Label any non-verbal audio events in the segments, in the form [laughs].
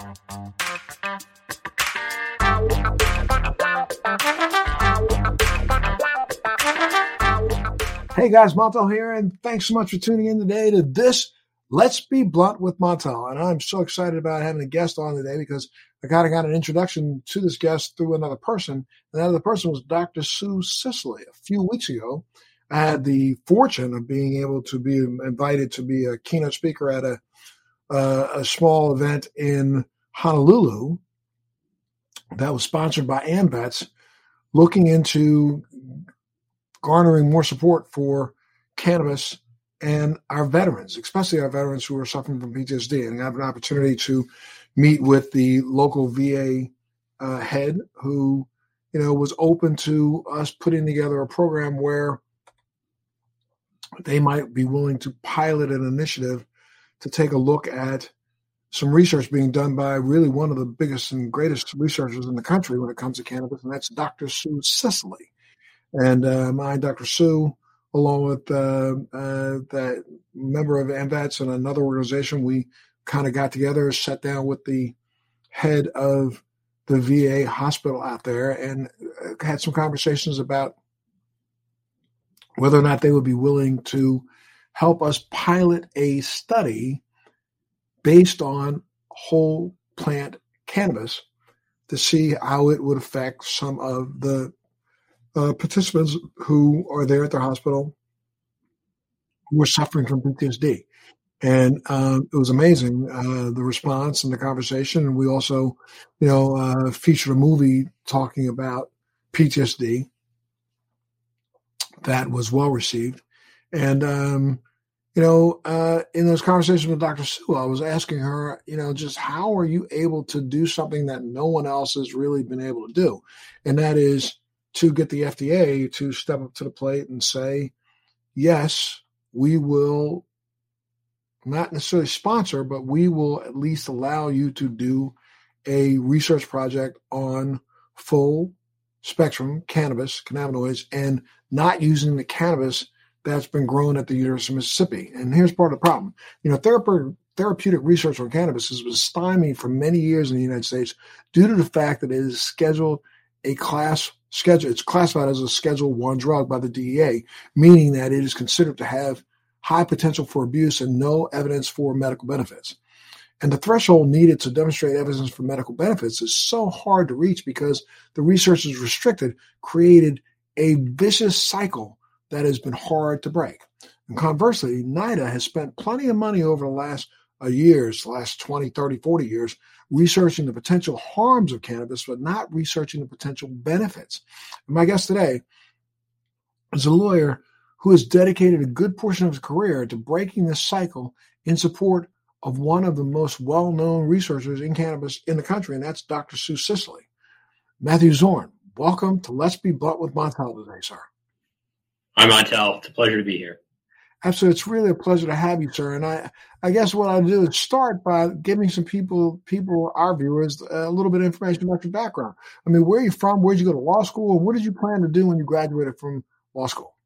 Hey guys, Montel here, and thanks so much for tuning in today to this Let's Be Blunt with Montel. And I'm so excited about having a guest on today because I kind of got an introduction to this guest through another person. And that other person was Dr. Sue Sisley. A few weeks ago, I had the fortune of being able to be invited to be a keynote speaker at a uh, a small event in Honolulu that was sponsored by AMVETS, looking into garnering more support for cannabis and our veterans, especially our veterans who are suffering from PTSD. And I have an opportunity to meet with the local VA uh, head who, you know, was open to us putting together a program where they might be willing to pilot an initiative to take a look at some research being done by really one of the biggest and greatest researchers in the country when it comes to cannabis, and that's Dr. Sue Sisley. And uh, my Dr. Sue, along with uh, uh, that member of AMVETS and another organization, we kind of got together, sat down with the head of the VA hospital out there, and uh, had some conversations about whether or not they would be willing to help us pilot a study based on whole plant cannabis to see how it would affect some of the uh, participants who are there at the hospital who are suffering from PTSD. And uh, it was amazing uh, the response and the conversation. And we also, you know, uh, featured a movie talking about PTSD that was well received. And um, you know, uh, in those conversations with Dr. Sue, I was asking her, you know, just how are you able to do something that no one else has really been able to do? And that is to get the FDA to step up to the plate and say, yes, we will not necessarily sponsor, but we will at least allow you to do a research project on full spectrum cannabis, cannabinoids, and not using the cannabis that's been grown at the University of Mississippi. And here's part of the problem. You know, therapeutic, research on cannabis has been stymied for many years in the United States due to the fact that it is scheduled a class schedule. It's classified as a Schedule One drug by the DEA, meaning that it is considered to have high potential for abuse and no evidence for medical benefits. And the threshold needed to demonstrate evidence for medical benefits is so hard to reach because the research is restricted, created a vicious cycle that has been hard to break. And conversely, NIDA has spent plenty of money over the last uh, years, last 20, 30, 40 years, researching the potential harms of cannabis, but not researching the potential benefits. And my guest today is a lawyer who has dedicated a good portion of his career to breaking this cycle in support of one of the most well known researchers in cannabis in the country, and that's Dr. Sue Sisley. Matthew Zorn, welcome to Let's Be Blunt with Montel today, sir. Hi, Montel. It's a pleasure to be here. Absolutely, it's really a pleasure to have you, sir. And I, I guess what I'll do is start by giving some people, people, our viewers, a little bit of information about your background. I mean, where are you from? Where did you go to law school? What did you plan to do when you graduated from law school?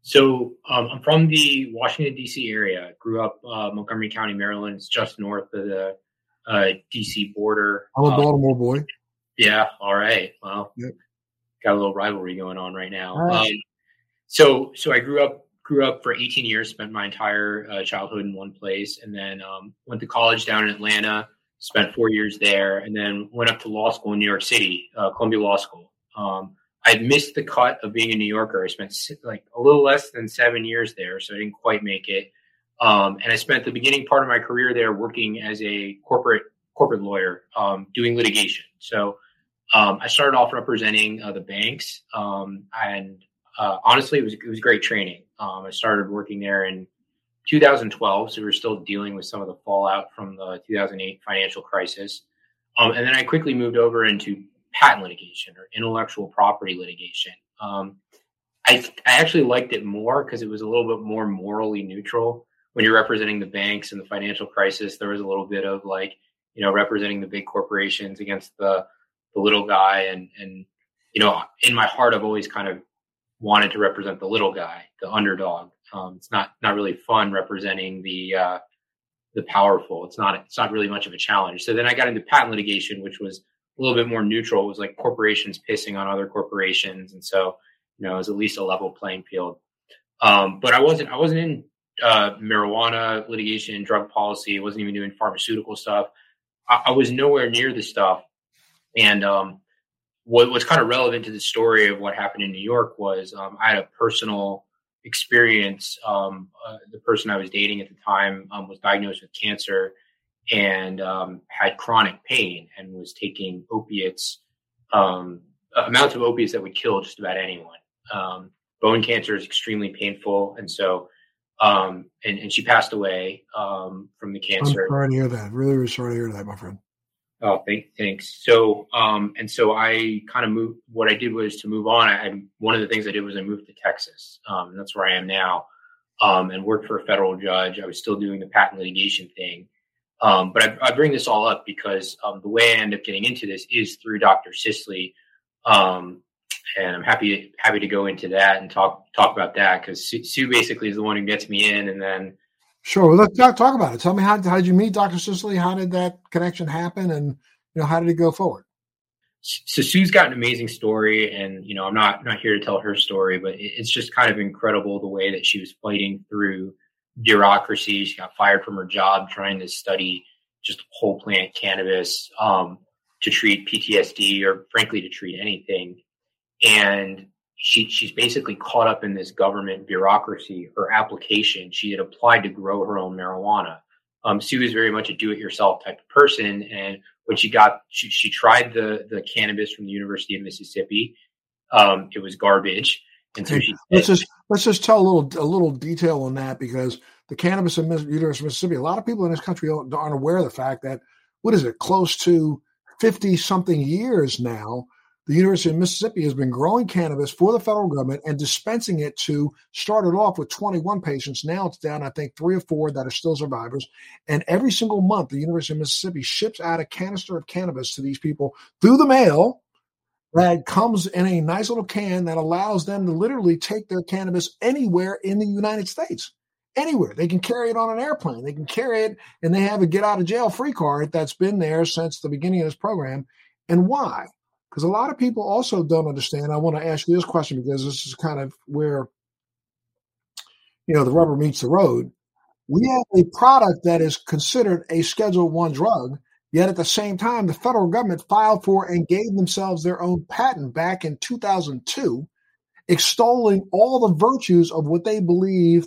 So um, I'm from the Washington D.C. area. Grew up uh, Montgomery County, Maryland. It's just north of the uh, D.C. border. I'm a um, Baltimore boy. Yeah. All right. Well, yep. got a little rivalry going on right now. Right. Um, so so I grew up grew up for 18 years, spent my entire uh, childhood in one place, and then um, went to college down in Atlanta, spent four years there, and then went up to law school in New York City, uh, Columbia Law School. Um, I missed the cut of being a New Yorker. I spent like a little less than seven years there, so I didn't quite make it. Um, and I spent the beginning part of my career there working as a corporate corporate lawyer, um, doing litigation. So um, I started off representing uh, the banks, um, and uh, honestly, it was it was great training. Um, I started working there in 2012, so we were still dealing with some of the fallout from the 2008 financial crisis. Um, and then I quickly moved over into patent litigation or intellectual property litigation. Um, I, I actually liked it more because it was a little bit more morally neutral. When you're representing the banks and the financial crisis, there was a little bit of like, you know, representing the big corporations against the the little guy, and and you know, in my heart, I've always kind of wanted to represent the little guy, the underdog. Um, it's not not really fun representing the uh, the powerful. It's not it's not really much of a challenge. So then I got into patent litigation, which was a little bit more neutral. It was like corporations pissing on other corporations, and so you know it was at least a level playing field. Um, but I wasn't I wasn't in uh, marijuana litigation, drug policy. I wasn't even doing pharmaceutical stuff. I, I was nowhere near the stuff. And um, what was kind of relevant to the story of what happened in New York was um, I had a personal experience. Um, uh, the person I was dating at the time um, was diagnosed with cancer and um, had chronic pain and was taking opiates, um, amounts of opiates that would kill just about anyone. Um, bone cancer is extremely painful, and so um, and, and she passed away um, from the cancer. I'm sorry to hear that. Really, really sorry to hear that, my friend. Oh, thank, thanks. So, um, and so I kind of moved. What I did was to move on. I, one of the things I did was I moved to Texas. Um, that's where I am now, um, and worked for a federal judge. I was still doing the patent litigation thing, um, but I, I, bring this all up because um, the way I end up getting into this is through Dr. Sisley, um, and I'm happy happy to go into that and talk talk about that because Sue, Sue, basically is the one who gets me in, and then sure. Let's talk, talk about it. Tell me how how did you meet Dr. Sisley? How did that connection happen, and you know how did it go forward? So Sue's got an amazing story, and you know I'm not not here to tell her story, but it's just kind of incredible the way that she was fighting through bureaucracy. She got fired from her job trying to study just whole plant cannabis um, to treat PTSD or frankly to treat anything and she she's basically caught up in this government bureaucracy. Her application, she had applied to grow her own marijuana. Um, Sue is very much a do-it-yourself type of person, and when she got she, she tried the the cannabis from the University of Mississippi, um, it was garbage. And so she let's just let's just tell a little a little detail on that because the cannabis in University of Mississippi, a lot of people in this country aren't aware of the fact that what is it, close to fifty something years now the University of Mississippi has been growing cannabis for the federal government and dispensing it to started off with 21 patients. Now it's down, I think, three or four that are still survivors. And every single month, the University of Mississippi ships out a canister of cannabis to these people through the mail that comes in a nice little can that allows them to literally take their cannabis anywhere in the United States. Anywhere. They can carry it on an airplane. They can carry it and they have a get out of jail free card that's been there since the beginning of this program. And why? Because a lot of people also don't understand. I want to ask you this question because this is kind of where, you know, the rubber meets the road. We have a product that is considered a Schedule One drug, yet at the same time, the federal government filed for and gave themselves their own patent back in 2002, extolling all the virtues of what they believe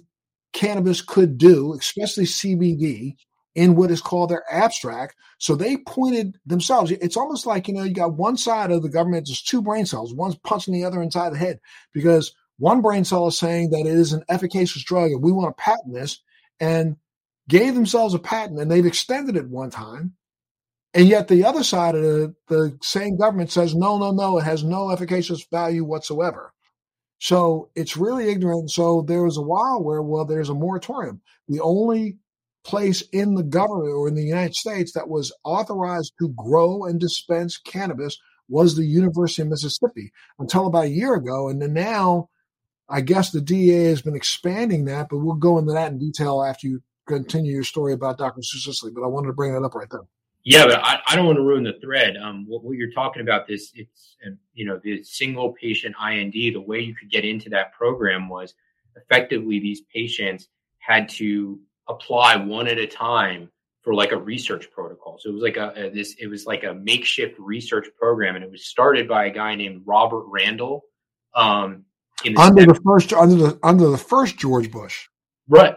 cannabis could do, especially CBD, in what is called their abstract. So they pointed themselves. It's almost like, you know, you got one side of the government, there's two brain cells, one's punching the other inside the head because one brain cell is saying that it is an efficacious drug and we want to patent this and gave themselves a patent and they've extended it one time. And yet the other side of the, the same government says, no, no, no, it has no efficacious value whatsoever. So it's really ignorant. So there was a while where, well, there's a moratorium. The only place in the government or in the United States that was authorized to grow and dispense cannabis was the University of Mississippi until about a year ago. And then now, I guess the DEA has been expanding that, but we'll go into that in detail after you continue your story about Dr. Sisley. But I wanted to bring that up right there. Yeah, but I, I don't want to ruin the thread. Um, what, what, you're talking about this, it's you know the single patient IND. The way you could get into that program was effectively these patients had to apply one at a time for like a research protocol. So it was like a, a, this it was like a makeshift research program, and it was started by a guy named Robert Randall. Um, the under the first under the under the first George Bush. Right.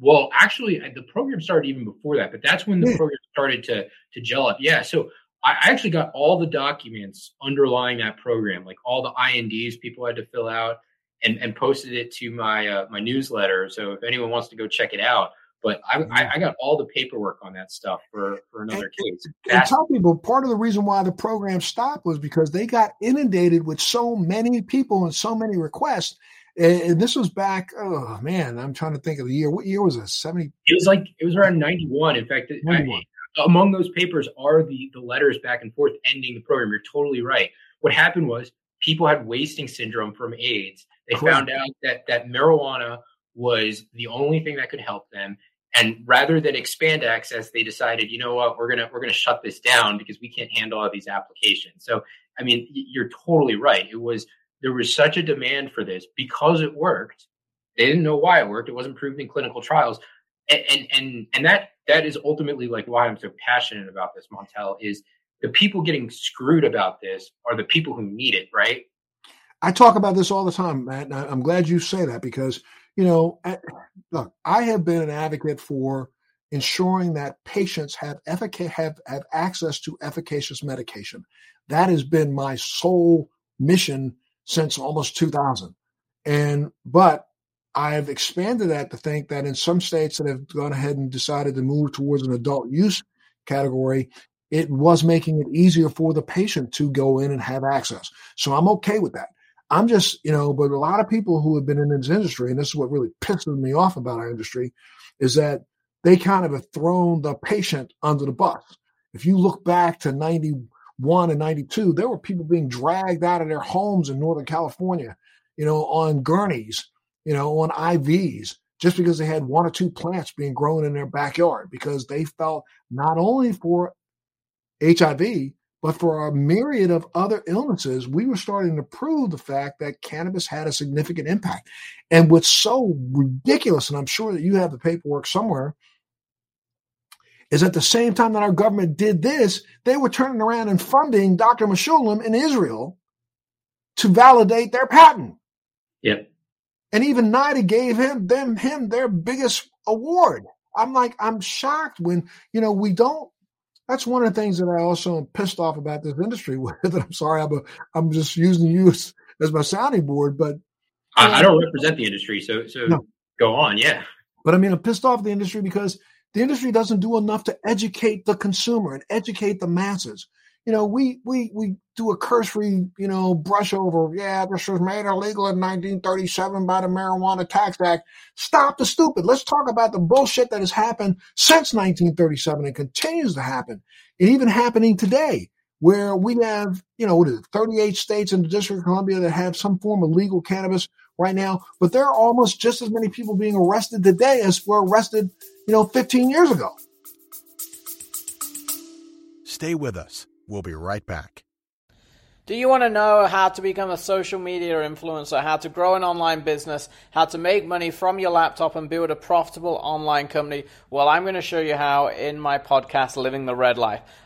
Well, actually, the program started even before that, but that's when the yeah. program started to to gel up. Yeah. So I actually got all the documents underlying that program, like all the INDs people had to fill out, and and posted it to my uh, my newsletter. So if anyone wants to go check it out, but I, mm-hmm. I, got all the paperwork on that stuff for, for another and, case. And tell people part of the reason why the program stopped was because they got inundated with so many people and so many requests. And this was back, oh man, I'm trying to think of the year. What year was this? 70? It was like, it was around 91. In fact, 91. I, among those papers are the, the letters back and forth ending the program. You're totally right. What happened was people had wasting syndrome from AIDS. They found out that, that marijuana was the only thing that could help them And rather than expand access, they decided, you know what, we're gonna we're gonna shut this down because we can't handle all these applications. So, I mean, you're totally right. It was there was such a demand for this because it worked. They didn't know why it worked. It wasn't proven in clinical trials, and and and, and that that is ultimately like why I'm so passionate about this. Montel is the people getting screwed about this are the people who need it, right? I talk about this all the time, Matt. And I'm glad you say that because you know, look, I have been an advocate for ensuring that patients have effic- have have access to efficacious medication. That has been my sole mission since almost 2000. And but I've expanded that to think that in some states that have gone ahead and decided to move towards an adult use category, it was making it easier for the patient to go in and have access. So I'm okay with that. I'm just, you know, but a lot of people who have been in this industry, and this is what really pisses me off about our industry, is that they kind of have thrown the patient under the bus. If you look back to 91 and 92, there were people being dragged out of their homes in Northern California, you know, on gurneys, you know, on IVs, just because they had one or two plants being grown in their backyard, because they felt not only for HIV, but for a myriad of other illnesses, we were starting to prove the fact that cannabis had a significant impact. And what's so ridiculous, and I'm sure that you have the paperwork somewhere, is at the same time that our government did this, they were turning around and funding Dr. Mechoulam in Israel to validate their patent. Yep. And even NIDA gave him them him their biggest award. I'm like, I'm shocked when, you know, we don't that's one of the things that I also am pissed off about this industry [laughs] with. I'm sorry, I'm a, I'm just using you as, as my sounding board, but I, I, uh, don't represent the industry, so so no. go on, yeah. But I mean, I'm pissed off the industry because the industry doesn't do enough to educate the consumer and educate the masses you know, we we we do a cursory, you know, brush over. Yeah, this was made illegal in 1937 by the Marijuana Tax Act. Stop the stupid. Let's talk about the bullshit that has happened since 1937 and continues to happen, and even happening today, where we have, you know, what is it, 38 states in the District of Columbia that have some form of legal cannabis right now, but there are almost just as many people being arrested today as were arrested, you know, 15 years ago. Stay with us. We'll be right back. Do you want to know how to become a social media influencer, how to grow an online business, how to make money from your laptop and build a profitable online company? Well, I'm going to show you how in my podcast, Living the Red Life.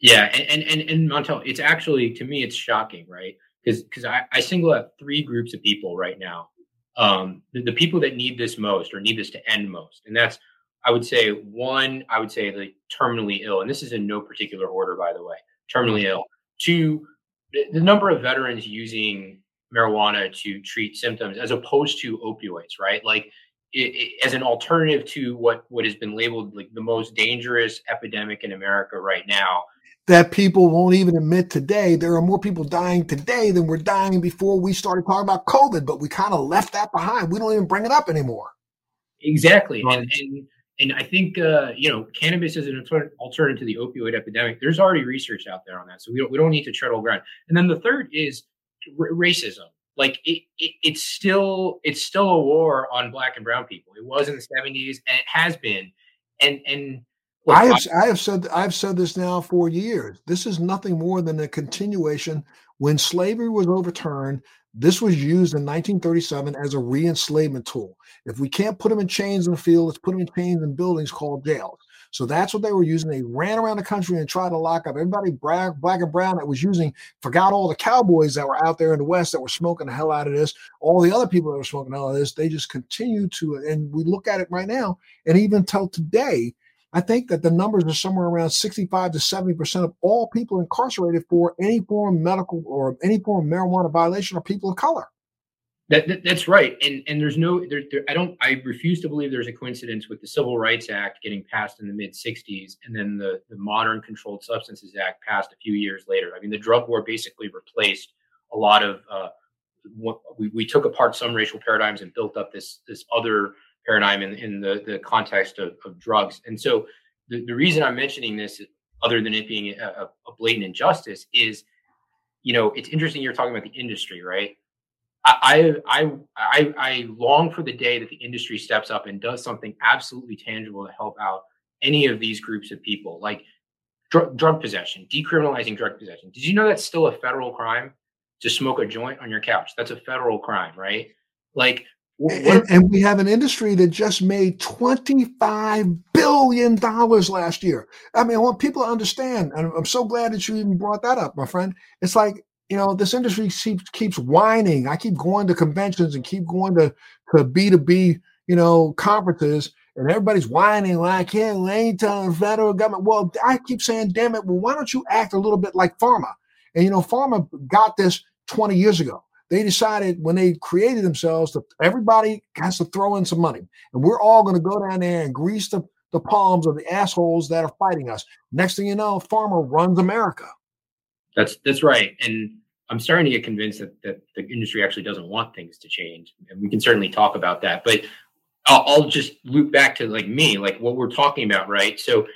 Yeah, and and and Montel, it's actually to me it's shocking, right? Because because I, I single out three groups of people right now. Um, the, the people that need this most or need this to end most, and that's I would say one, I would say the terminally ill, and this is in no particular order, by the way. Terminally ill. Two, the, the number of veterans using marijuana to treat symptoms as opposed to opioids, right? Like it, it, as an alternative to what what has been labeled like the most dangerous epidemic in America right now that people won't even admit today. There are more people dying today than were dying before we started talking about COVID, but we kind of left that behind. We don't even bring it up anymore. Exactly. Right. And, and, and I think, uh, you know, cannabis is an alternative to the opioid epidemic. There's already research out there on that. So we don't, we don't need to tread all ground. And then the third is r- racism. Like it, it, it's still, it's still a war on black and brown people. It was in the 70s and it has been. And, and, I have I have said I've said this now for years. This is nothing more than a continuation. When slavery was overturned, this was used in 1937 as a re-enslavement tool. If we can't put them in chains in the field, let's put them in chains in buildings called jails. So that's what they were using. They ran around the country and tried to lock up everybody black, black and brown that was using. Forgot all the cowboys that were out there in the West that were smoking the hell out of this. All the other people that were smoking all of this. They just continue to, and we look at it right now, and even till today, I think that the numbers are somewhere around 65 to 70% of all people incarcerated for any form of medical or any form of marijuana violation are people of color. That, that, that's right, and and there's no there, there, I don't I refuse to believe there's a coincidence with the Civil Rights Act getting passed in the mid '60s and then the the Modern Controlled Substances Act passed a few years later. I mean, the drug war basically replaced a lot of uh, what we, we took apart some racial paradigms and built up this this other paradigm in, in the the context of, of drugs. And so the, the reason I'm mentioning this, other than it being a, a blatant injustice, is you know it's interesting you're talking about the industry, right? I, I I I long for the day that the industry steps up and does something absolutely tangible to help out any of these groups of people, like dr- drug possession, decriminalizing drug possession. Did you know that's still a federal crime to smoke a joint on your couch? That's a federal crime, right? Like, and, and, we have an industry that just made twenty-five billion dollars last year. I mean, I want people to understand, and I'm so glad that you even brought that up, my friend. It's like you know, this industry keeps keeps whining. I keep going to conventions and keep going to to B two B, you know, conferences, and everybody's whining like, "Yeah, we ain't telling the federal government." Well, I keep saying, "Damn it! Well, why don't you act a little bit like pharma?" And you know, pharma got this twenty years ago. They decided when they created themselves that everybody has to throw in some money, and we're all going to go down there and grease the the palms of the assholes that are fighting us. Next thing you know, Pharma runs America. That's that's right, and I'm starting to get convinced that, that the industry actually doesn't want things to change. And we can certainly talk about that. But I'll, I'll just loop back to like me, like what we're talking about, right? So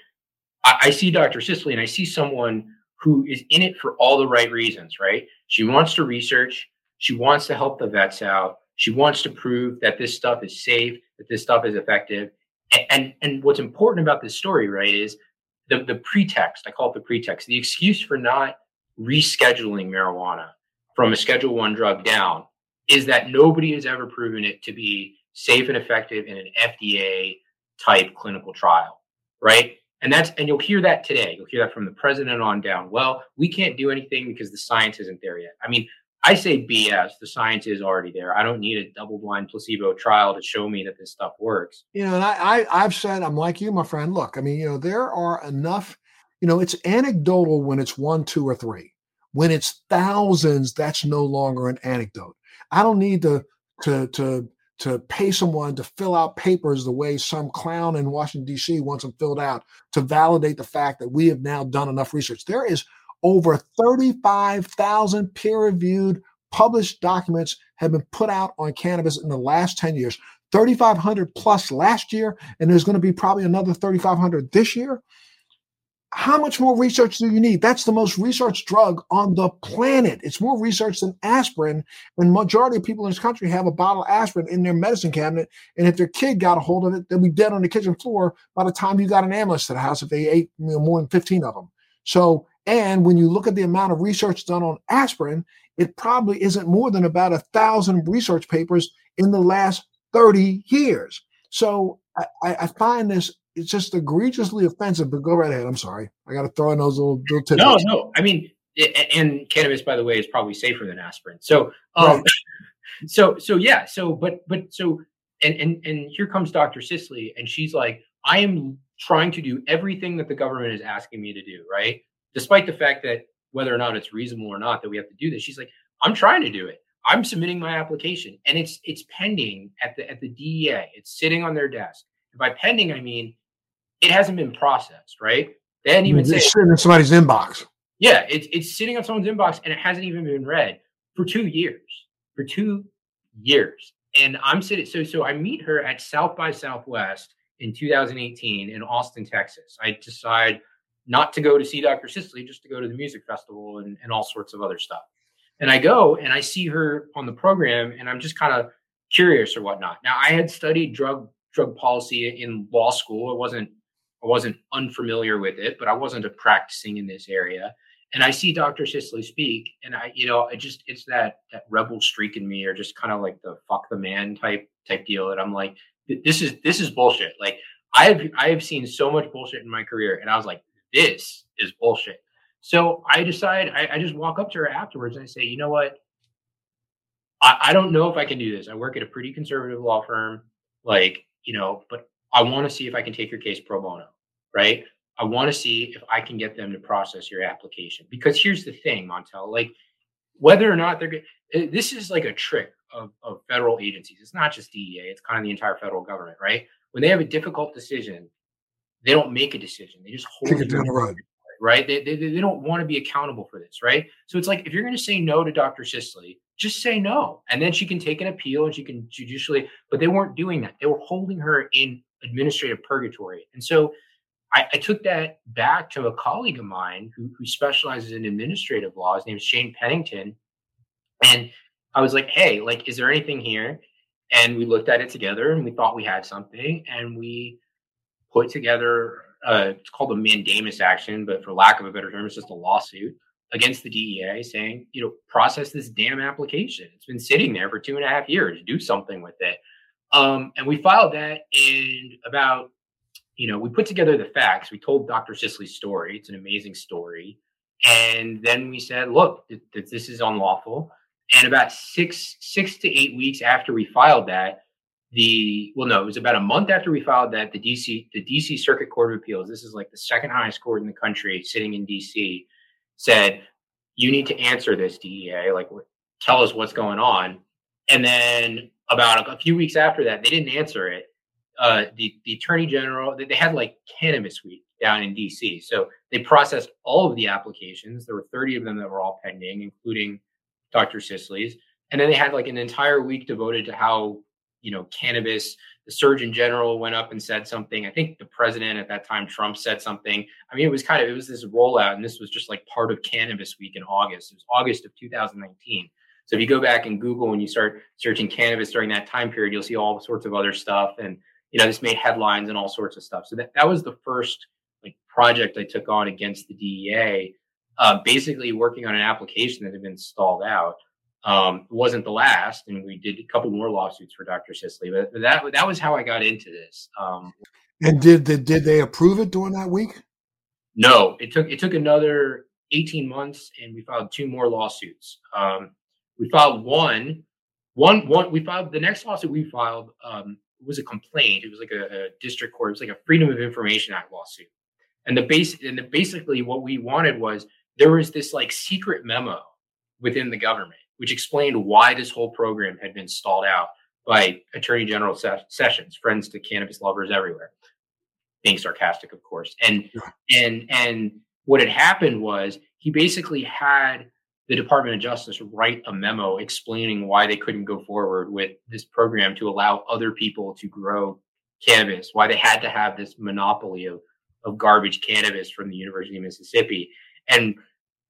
I, I see Dr. Sisley and I see someone who is in it for all the right reasons, right? She wants to research, she wants to help the vets out, she wants to prove that this stuff is safe, that this stuff is effective. And, and, and what's important about this story, right, is the, the pretext, I call it the pretext, the excuse for not rescheduling marijuana from a schedule one drug down is that nobody has ever proven it to be safe and effective in an FDA type clinical trial, right? And that's and you'll hear that today. You'll hear that from the president on down. Well, we can't do anything because the science isn't there yet. I mean, I say BS. The science is already there. I don't need a double-blind placebo trial to show me that this stuff works. You know, and I, I I've said I'm like you, my friend. Look, I mean, you know, there are enough you know, it's anecdotal when it's one, two, or three. When it's thousands, that's no longer an anecdote. I don't need to to to to pay someone to fill out papers the way some clown in Washington D.C. wants them filled out to validate the fact that we have now done enough research. There is over 35,000 peer-reviewed published documents have been put out on cannabis in the last 10 years. 3,500 plus last year, and there's going to be probably another 3,500 this year how much more research do you need? That's the most researched drug on the planet. It's more research than aspirin. And majority of people in this country have a bottle of aspirin in their medicine cabinet. And if their kid got a hold of it, they'll be dead on the kitchen floor by the time you got an ambulance to the house if they ate you know, more than 15 of them. So, and when you look at the amount of research done on aspirin, it probably isn't more than about a thousand research papers in the last 30 years. So I, I find this it's just egregiously offensive. But go right ahead. I'm sorry. I got to throw in those little, little tidbits. No, no. I mean, and cannabis, by the way, is probably safer than aspirin. So, um, right. [laughs] so, so yeah. So, but, but, so, and and and here comes Dr. Sisley, and she's like, I am trying to do everything that the government is asking me to do, right? Despite the fact that whether or not it's reasonable or not that we have to do this, she's like, I'm trying to do it. I'm submitting my application, and it's it's pending at the at the DEA. It's sitting on their desk. And by pending, I mean it hasn't been processed, right? They hadn't even it's sitting in somebody's inbox. Yeah, it's it's sitting on someone's inbox and it hasn't even been read for two years. For two years. And I'm sitting so so I meet her at South by Southwest in 2018 in Austin, Texas. I decide not to go to see Dr. Sisley, just to go to the music festival and, and all sorts of other stuff. And I go and I see her on the program and I'm just kind of curious or whatnot. Now I had studied drug drug policy in law school. It wasn't I wasn't unfamiliar with it, but I wasn't practicing in this area. And I see Dr. Sisley speak, and I, you know, I just it's that that rebel streak in me, or just kind of like the fuck the man type type deal. That I'm like, this is this is bullshit. Like I have I have seen so much bullshit in my career, and I was like, this is bullshit. So I decide I, I just walk up to her afterwards and I say, you know what? I, I don't know if I can do this. I work at a pretty conservative law firm, like you know, but I want to see if I can take your case pro bono right? I want to see if I can get them to process your application. Because here's the thing, Montel, like whether or not they're good, eh, this is like a trick of, of federal agencies, it's not just DEA, it's kind of the entire federal government, right? When they have a difficult decision, they don't make a decision. They just hold it down the road. Right. They, they, they don't want to be accountable for this. Right. So it's like if you're going to say no to Dr. Sisley, just say no. And then she can take an appeal and she can judicially, but they weren't doing that. They were holding her in administrative purgatory. And so I, I took that back to a colleague of mine who, who specializes in administrative law. His name is Shane Pennington. And I was like, hey, like, is there anything here? And we looked at it together and we thought we had something. And we put together, uh, it's called a mandamus action, but for lack of a better term, it's just a lawsuit against the DEA saying, you know, process this damn application. It's been sitting there for two and a half years. Do something with it. Um, and we filed that and about, you know, we put together the facts. We told Dr. Sisley's story. It's an amazing story. And then we said, look, th- th- this is unlawful. And about six, six to eight weeks after we filed that, the well, no, it was about a month after we filed that the DC, the DC Circuit Court of Appeals, this is like the second highest court in the country, sitting in DC, said, you need to answer this DEA, like tell us what's going on. And then about a, few weeks after that, they didn't answer it. Uh, the, the attorney general, they, had like cannabis week down in DC. So they processed all of the applications. There were 30 of them that were all pending, including Dr. Sisley's. And then they had like an entire week devoted to how, you know, cannabis, the Surgeon General went up and said something. I think the president at that time, Trump, said something. I mean, it was kind of, it was this rollout, and this was just like part of Cannabis Week in August. It was August of 2019. So if you go back and Google and you start searching cannabis during that time period, you'll see all sorts of other stuff. And, you know, this made headlines and all sorts of stuff. So that, that was the first like project I took on against the DEA, uh, basically working on an application that had been stalled out. Um, it wasn't the last, and we did a couple more lawsuits for Dr. Sisley, but that that was how I got into this. Um, and did, did did they approve it during that week? No, it took it took another eighteen months, and we filed two more lawsuits. Um, we filed one, one, one. We filed the next lawsuit we filed um, was a complaint. It was like a, a, district court. It was like a Freedom of Information Act lawsuit. And the base and the, basically what we wanted was there was this like secret memo within the government which explained why this whole program had been stalled out by Attorney General Sessions, friends to cannabis lovers everywhere. Being sarcastic, of course. And and and what had happened was he basically had the Department of Justice write a memo explaining why they couldn't go forward with this program to allow other people to grow cannabis, why they had to have this monopoly of, of garbage cannabis from the University of Mississippi. And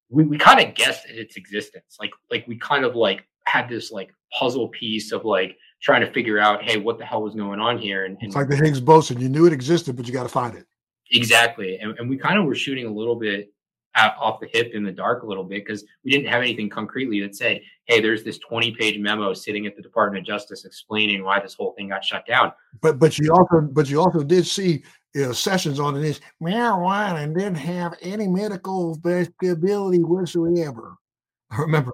we, we kind of guessed at its existence. Like like we kind of like had this like puzzle piece of like trying to figure out, hey, what the hell was going on here? And, and it's like the Higgs boson. You knew it existed, but you got to find it. Exactly. And, and we kind of were shooting a little bit off the hip in the dark a little bit because we didn't have anything concretely that said, hey, there's this 20 page memo sitting at the Department of Justice explaining why this whole thing got shut down. But but you also but you also did see you know, Sessions on this marijuana didn't have any medical ability whatsoever. I remember.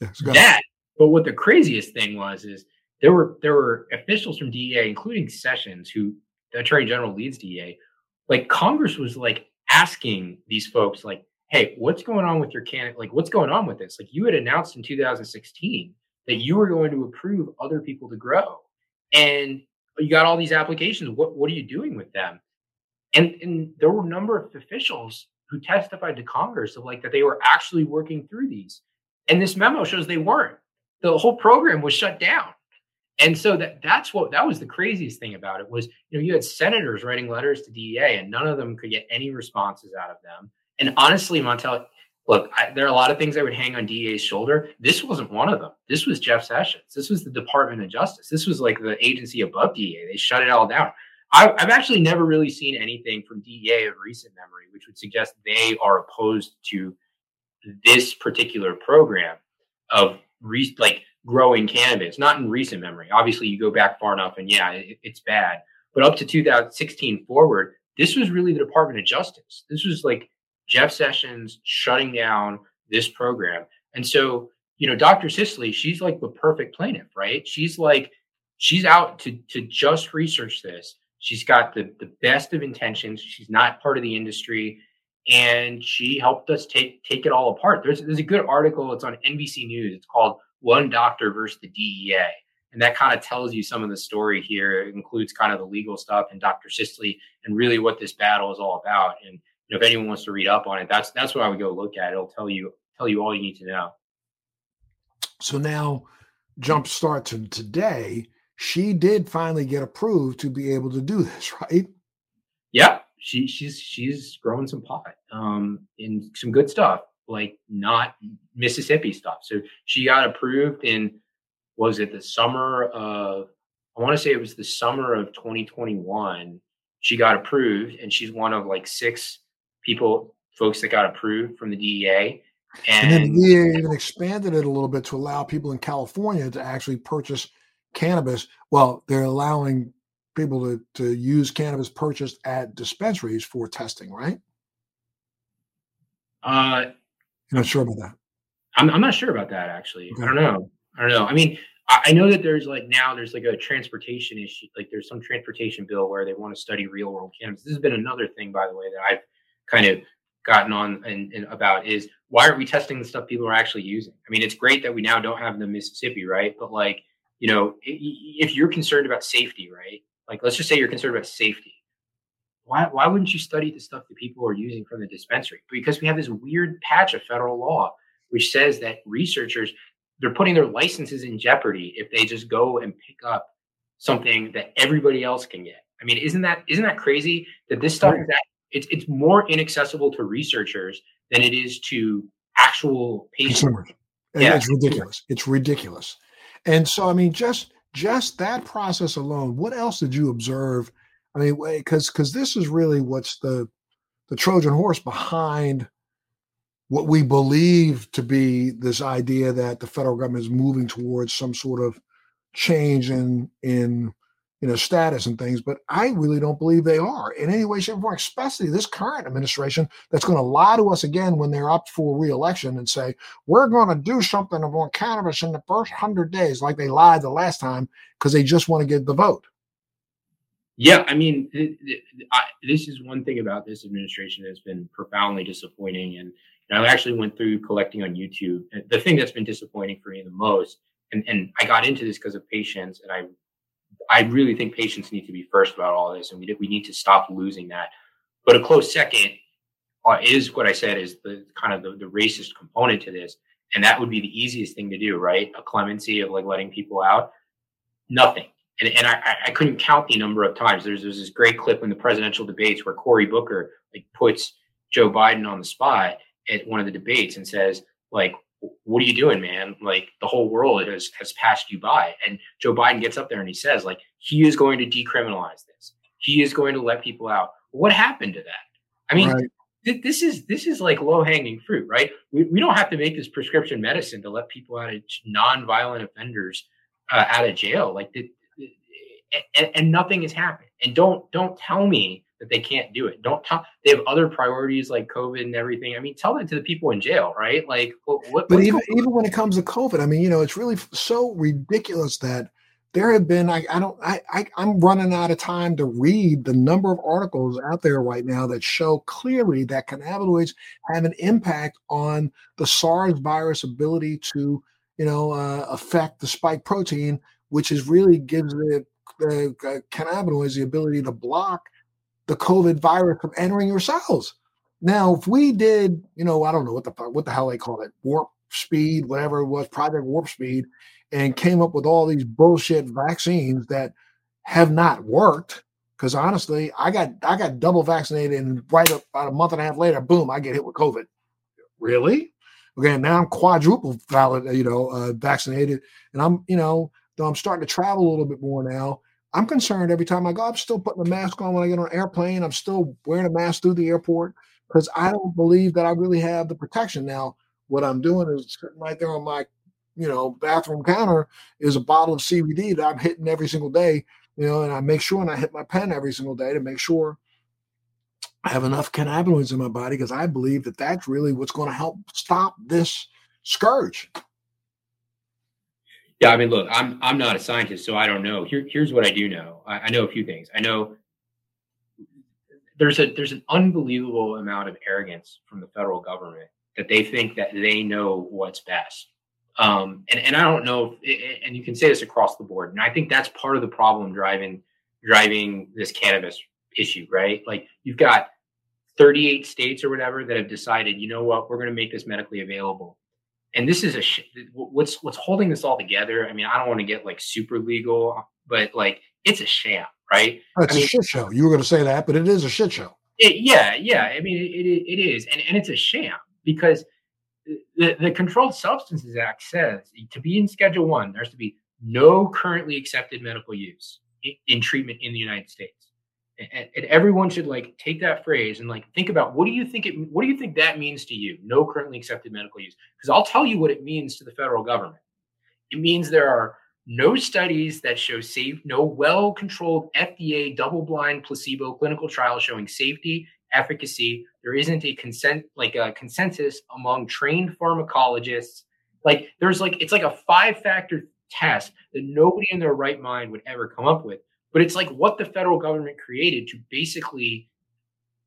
Yeah, that. But what the craziest thing was is there were there were officials from DEA, including Sessions, who the Attorney General leads DEA. Like Congress was like asking these folks, like, hey, what's going on with your candidate? Like, what's going on with this? Like, you had announced in 2016 that you were going to approve other people to grow. And you got all these applications. What, what are you doing with them? And, and there were a number of officials who testified to Congress of like that they were actually working through these. And this memo shows they weren't. The whole program was shut down. And so that that's what that was the craziest thing about it was you know you had senators writing letters to DEA and none of them could get any responses out of them. And honestly, Montel, look, I, there are a lot of things I would hang on DEA's shoulder. This wasn't one of them. This was Jeff Sessions. This was the Department of Justice. This was like the agency above DEA. They shut it all down. I, have actually never really seen anything from DEA of recent memory, which would suggest they are opposed to this particular program of re- like growing cannabis, not in recent memory. Obviously, you go back far enough and yeah, it, it's bad. But up to 2016 forward, this was really the Department of Justice. This was like Jeff Sessions shutting down this program. And so, you know, Dr. Sisley, she's like the perfect plaintiff, right? She's like, she's out to to just research this. She's got the the best of intentions. She's not part of the industry and she helped us take take it all apart. There's there's a good article. It's on NBC News. It's called one doctor versus the DEA. And that kind of tells you some of the story here. It includes kind of the legal stuff and Dr. Sisley and really what this battle is all about. And you know, if anyone wants to read up on it, that's that's what I would go look at. It'll tell you tell you all you need to know. So now, jump start to today. She did finally get approved to be able to do [laughs] this, right? Yeah, she she's she's growing some pot, um, and some good stuff, like not Mississippi stuff. So she got approved in was it the summer of I want to say it was the summer of 2021. She got approved, and she's one of like six people, folks that got approved from the DEA. And, and then the DEA even expanded it a little bit to allow people in California to actually purchase cannabis. Well, they're allowing people to, to use cannabis purchased at dispensaries for testing, right? Uh, You're not sure about that? I'm, I'm not sure about that actually. Okay. I don't know. I don't know. I mean, I, I know that there's like now there's like a transportation issue. Like there's some transportation bill where they want to study real world cannabis. This has been another thing, by the way, that I've kind of gotten on and, and, about is why aren't we testing the stuff people are actually using? I mean, it's great that we now don't have the Mississippi, right? But like, you know, if you're concerned about safety, right? Like, let's just say you're concerned about safety. Why, why wouldn't you study the stuff that people are using from the dispensary? Because we have this weird patch of federal law which says that researchers they're putting their licenses in jeopardy if they just go and pick up something that everybody else can get. I mean, isn't that isn't that crazy that this stuff is that it's it's more inaccessible to researchers than it is to actual patients. Consumers. Yeah. It's ridiculous. It's ridiculous. And so I mean just just that process alone, what else did you observe? I mean, because because this is really what's the the Trojan horse behind what we believe to be this idea that the federal government is moving towards some sort of change in in you know status and things but i really don't believe they are in any way shape or form especially this current administration that's going to lie to us again when they're up for reelection and say we're going to do something about cannabis in the first 100 days like they lied the last time because they just want to get the vote yeah i mean I, this is one thing about this administration that's been profoundly disappointing and and I actually went through collecting on YouTube. The thing that's been disappointing for me the most, and, and I got into this because of patients, and I I really think patients need to be first about all this, and we we need to stop losing that. But a close second uh, is what I said is the kind of the, the racist component to this, and that would be the easiest thing to do, right? A clemency of like letting people out. Nothing. And, and I, I couldn't count the number of times. There's, there's this great clip in the presidential debates where Cory Booker like puts Joe Biden on the spot at one of the debates and says, like, what are you doing, man? Like the whole world has has passed you by. And Joe Biden gets up there and he says, like, he is going to decriminalize this. He is going to let people out. What happened to that? I mean, right. th- this is this is like low hanging fruit, right? We, we don't have to make this prescription medicine to let people out of non-violent offenders uh, out of jail. Like, the, and, and nothing has happened. And don't don't tell me that they can't do it. Don't tell. They have other priorities like COVID and everything. I mean, tell that to the people in jail, right? Like, what? But even even when it comes to COVID, I mean, you know, it's really so ridiculous that there have been. I, I don't. I, I I'm running out of time to read the number of articles out there right now that show clearly that cannabinoids have an impact on the SARS virus ability to, you know, uh, affect the spike protein, which is really gives it the cannabinoids the ability to block the COVID virus from entering your cells. Now, if we did, you know, I don't know what the what the hell they call it, warp speed, whatever it was, Project Warp Speed, and came up with all these bullshit vaccines that have not worked. Because honestly, I got I got double vaccinated, and right about a month and a half later, boom, I get hit with COVID. Really? Okay, now I'm quadruple valid, you know, uh, vaccinated, and I'm, you know, though I'm starting to travel a little bit more now. I'm concerned every time I go. I'm still putting a mask on when I get on an airplane. I'm still wearing a mask through the airport because I don't believe that I really have the protection. Now, what I'm doing is sitting right there on my, you know, bathroom counter is a bottle of CBD that I'm hitting every single day. You know, and I make sure and I hit my pen every single day to make sure I have enough cannabinoids in my body because I believe that that's really what's going to help stop this scourge. Yeah, I mean, look, I'm I'm not a scientist, so I don't know. Here, here's what I do know. I, I know a few things. I know there's a there's an unbelievable amount of arrogance from the federal government that they think that they know what's best. Um, and, and I don't know if, and you can say this across the board. And I think that's part of the problem driving, driving this cannabis issue, right? Like you've got 38 states or whatever that have decided, you know what, we're going to make this medically available. And this is a sh- what's what's holding this all together. I mean, I don't want to get like super legal, but like it's a sham, right? Oh, it's I a mean, shit show. You were going to say that, but it is a shit show. It, yeah, yeah. I mean, it, it, it is, and, and it's a sham because the, the Controlled Substances Act says to be in Schedule One, there's to be no currently accepted medical use in, in treatment in the United States. And, and, everyone should like take that phrase and like think about what do you think it what do you think that means to you? No currently accepted medical use. Because I'll tell you what it means to the federal government. It means there are no studies that show safe, no well controlled FDA double blind placebo clinical trials showing safety, efficacy. There isn't a consent, like a consensus among trained pharmacologists. Like there's like, it's like a five factor test that nobody in their right mind would ever come up with. But it's like what the federal government created to basically,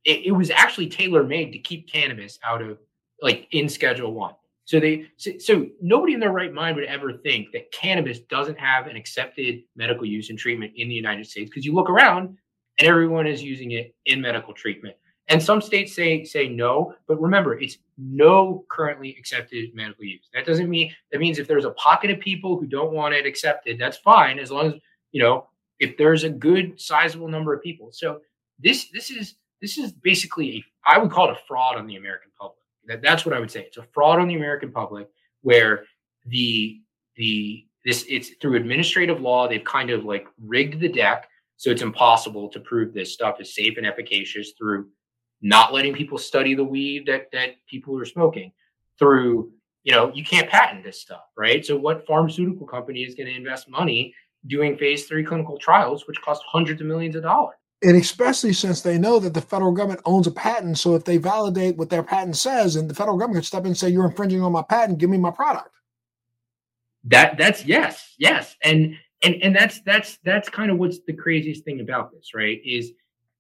it, it was actually tailor made to keep cannabis out of like in Schedule One. So they so, so, nobody in their right mind would ever think that cannabis doesn't have an accepted medical use and treatment in the United States because you look around and everyone is using it in medical treatment. And some states say say no, but remember, it's no currently accepted medical use. That doesn't mean that means if there's a pocket of people who don't want it accepted, that's fine as long as you know if there's a good sizable number of people. So this this is this is basically a I would call it a fraud on the American public. That, that's what I would say. It's a fraud on the American public where the the this it's through administrative law they've kind of like rigged the deck so it's impossible to prove this stuff is safe and efficacious through not letting people study the weed that that people are smoking through you know you can't patent this stuff right so what pharmaceutical company is going to invest money doing phase three clinical trials which cost hundreds of millions of dollars and especially since they know that the federal government owns a patent. So if they validate what their patent says, and the federal government can step in and say, "You're infringing on my patent. Give me my product." That that's yes, yes, and and and that's that's that's kind of what's the craziest thing about this, right? Is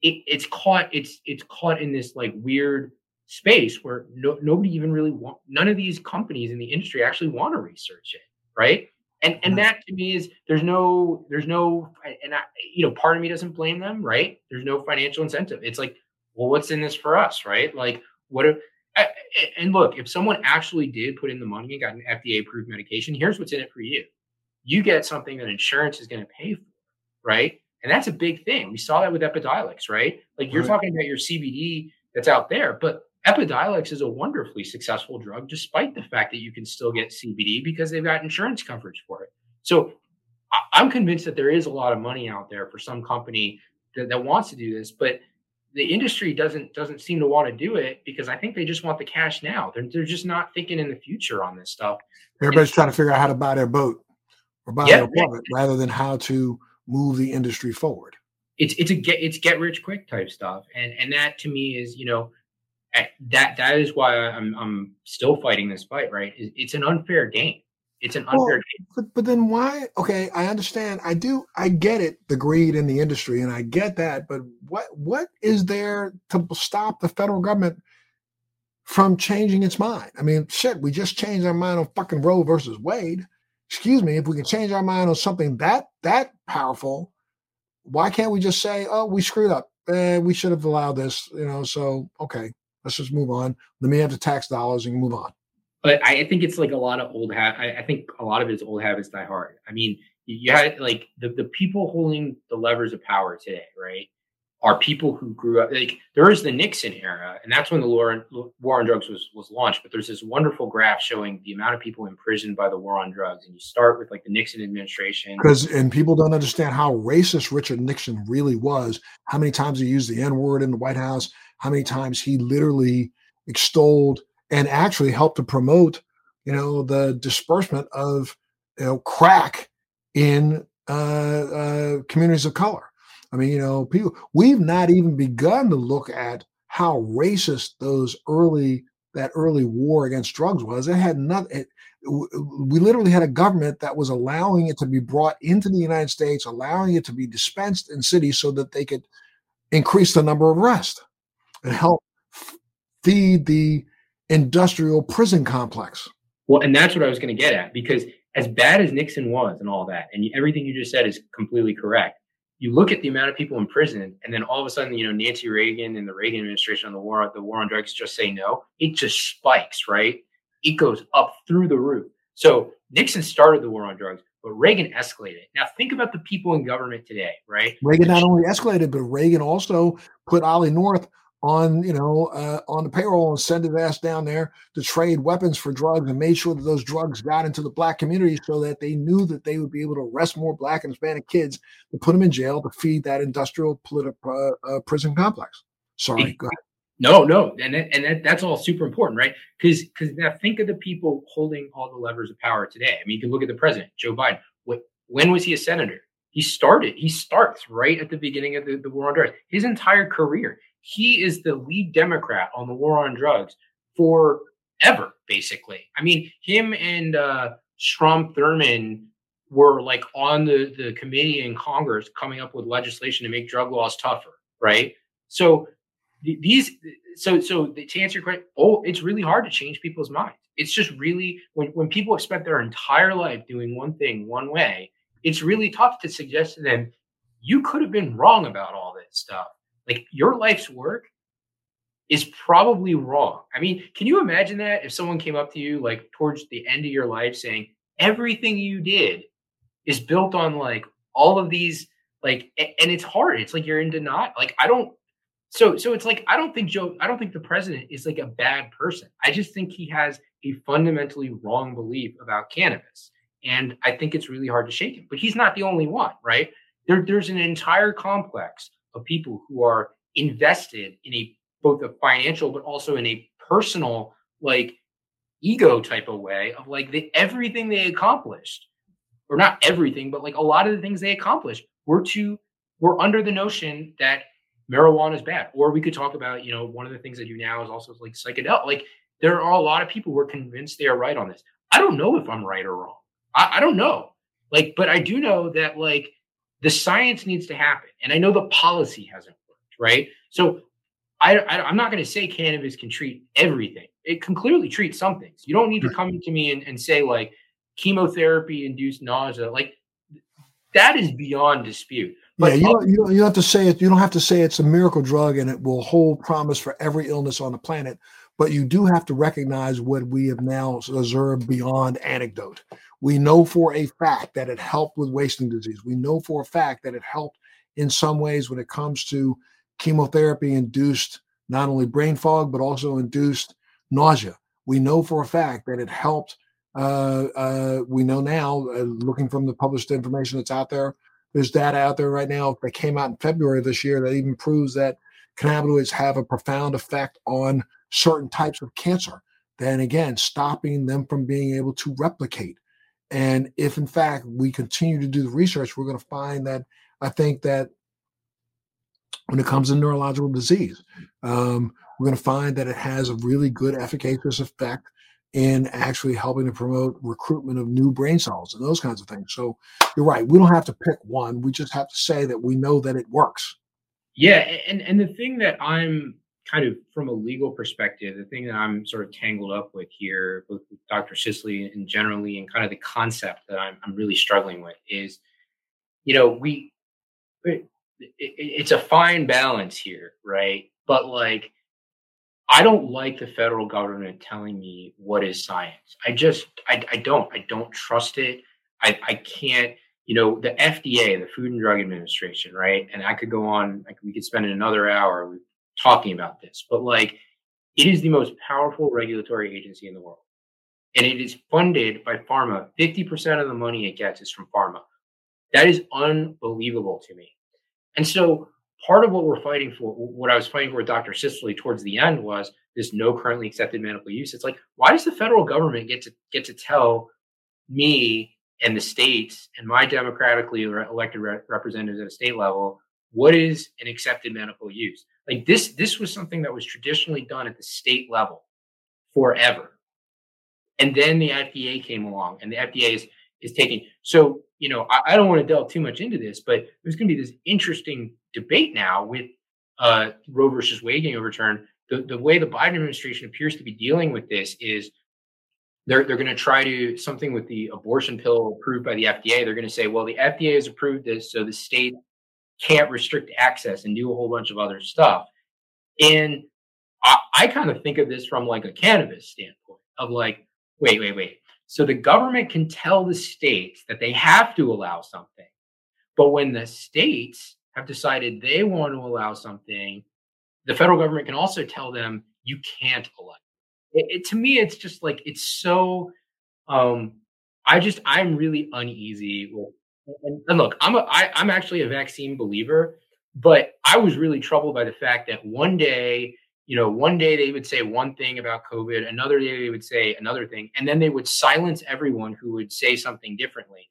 it, it's caught it's it's caught in this like weird space where no, nobody even really want none of these companies in the industry actually want to research it, right? And and uh-huh. that to me is there's no there's no and I, you know part of me doesn't blame them right? There's no financial incentive. It's like well what's in this for us right? Like what if and look if someone actually did put in the money and got an fda approved medication here's what's in it for you. You get something that insurance is going to pay for right? And that's a big thing. We saw that with epidiolex right? Like you're right. talking about your cbd that's out there but Epidiolex is a wonderfully successful drug, despite the fact that you can still get CBD because they've got insurance coverage for it. So I'm convinced that there is a lot of money out there for some company that, that wants to do this, but the industry doesn't doesn't seem to want to do it because I think they just want the cash now. They're, they're just not thinking in the future on this stuff. Everybody's and, trying to figure out how to buy their boat or buy yeah, their yeah. rather than how to move the industry forward. It's it's a get it's get rich quick type stuff, and and that to me is you know that that is why I'm I'm still fighting this fight. Right? It's an unfair game. It's an unfair well, game. But but then why? Okay, I understand. I do. I get it. The greed in the industry, and I get that. But what what is there to stop the federal government from changing its mind? I mean, shit. We just changed our mind on fucking Roe versus Wade. Excuse me. If we can change our mind on something that that powerful, why can't we just say, "Oh, we screwed up. Eh, we should have allowed this." You know. So okay, Let's just move on. Let me have the tax dollars and move on. But I think it's like a lot of old habits. I think a lot of it is old habits die hard. I mean, you had like the, the people holding the levers of power today, right? are people who grew up like there is the Nixon era, and that's when the war, war on drugs was was launched. But there's this wonderful graph showing the amount of people imprisoned by the war on drugs, and you start with like the Nixon administration because and people don't understand how racist Richard Nixon really was. How many times he used the N word in the White House? How many times he literally extolled and actually helped to promote, you know, the disbursement of you know crack in uh, uh, communities of color I mean, you know, people we've not even begun to look at how racist those early that early war against drugs was. It had nothing. We literally had a government that was allowing it to be brought into the United States, allowing it to be dispensed in cities so that they could increase the number of arrests and help feed the industrial prison complex. Well, and that's what I was going to get at because as bad as Nixon was and all that, and everything you just said is completely correct. You look at the amount of people in prison, and then all of a sudden, you know, Nancy Reagan and the Reagan administration on the war, the war on drugs just say no. It just spikes, right? It goes up through the roof. So Nixon started the war on drugs, but Reagan escalated. Now think about the people in government today, right? Reagan not only escalated, but Reagan also put Ollie North on you know uh, on the payroll and send his ass down there to trade weapons for drugs and made sure that those drugs got into the black community so that they knew that they would be able to arrest more black and hispanic kids to put them in jail to feed that industrial political uh, uh, prison complex. Sorry go ahead. no no and that, and that, that's all super important right? Because because now think of the people holding all the levers of power today. I mean you can look at the president joe biden. What, when was he a senator? He started he starts right at the beginning of the, the war on drugs. His entire career he is the lead Democrat on the war on drugs forever, basically. I mean, him and uh, Strom Thurmond were like on the, the committee in Congress coming up with legislation to make drug laws tougher, right? So these, so so to answer your question, oh, it's really hard to change people's minds. It's just really when when people have spent their entire life doing one thing one way, it's really tough to suggest to them you could have been wrong about all this stuff. Like your life's work is probably wrong. I mean, can you imagine that if someone came up to you like towards the end of your life saying everything you did is built on like all of these like and it's hard. It's like you're in denial. Like I don't so so it's like I don't think Joe I don't think the president is like a bad person. I just think he has a fundamentally wrong belief about cannabis. And I think it's really hard to shake him. But he's not the only one, right? There, there's an entire complex of people who are invested in a both a financial but also in a personal like ego type of way of like the everything they accomplished. Or not everything but like a lot of the things they accomplished were to were under the notion that marijuana is bad. Or we could talk about you know one of the things I do now is also like psychedelic like there are a lot of people who are convinced they are right on this. I don't know if i'm right or wrong. I, I don't know. Like but i do know that like the science needs to happen. And I know the policy hasn't worked, right? So I, I, am not going to say cannabis can treat everything. It can clearly treat some things. You don't need to come to me and, and say like chemotherapy induced nausea. Like that is beyond dispute. But yeah, you don't, you don't, you don't have to say it. You don't have to say it's a miracle drug and it will hold promise for every illness on the planet. But you do have to recognize what we have now observed beyond anecdote. We know for a fact that it helped with wasting disease. We know for a fact that it helped in some ways when it comes to chemotherapy induced not only brain fog, but also induced nausea. We know for a fact that it helped. Uh, uh, we know now, uh, looking from the published information that's out there, there's data out there right now that came out in February of this year that even proves that cannabinoids have a profound effect on certain types of cancer. Then again, stopping them from being able to replicate. And if in fact we continue to do the research, we're going to find that I think that when it comes to neurological disease, um, we're going to find that it has a really good efficacious effect in actually helping to promote recruitment of new brain cells and those kinds of things. So you're right. We don't have to pick one. We just have to say that we know that it works. Yeah, and and the thing that I'm kind of from a legal perspective, the thing that I'm sort of tangled up with here, both with Dr. Sisley and generally, and kind of the concept that I'm, I'm really struggling with is, you know, we, it, it, it's a fine balance here, right? But like, I don't like the federal government telling me what is science. I just, I, I don't, I don't trust it. I, I can't, you know, the FDA, the Food and Drug Administration, right? And I could go on, like we could spend another hour talking about this, but like it is the most powerful regulatory agency in the world. And it is funded by pharma. 50% of the money it gets is from pharma. That is unbelievable to me. And so part of what we're fighting for, what I was fighting for with Dr. Sisley towards the end was this no currently accepted medical use. It's like, why does the federal government get to get to tell me and the states and my democratically elected representatives at a state level what is an accepted medical use? Like this, this was something that was traditionally done at the state level forever. And then the FDA came along and the FDA is, is taking, so, you know, I, I don't want to delve too much into this, but there's going to be this interesting debate now with uh, Roe versus Wade getting overturned. The, the way the Biden administration appears to be dealing with this is they're they're going to try to something with the abortion pill approved by the FDA. They're going to say, well, the FDA has approved this, so the state can't restrict access and do a whole bunch of other stuff. And I, I kind of think of this from like a cannabis standpoint of like, wait, wait, wait. So the government can tell the states that they have to allow something. But when the states have decided they want to allow something, the federal government can also tell them you can't allow. It, it, to me, it's just like it's so. Um, I just I'm really uneasy with. And, and look, I'm a I, I'm actually a vaccine believer, but I was really troubled by the fact that one day you know, one day they would say one thing about COVID, another day they would say another thing, and then they would silence everyone who would say something differently.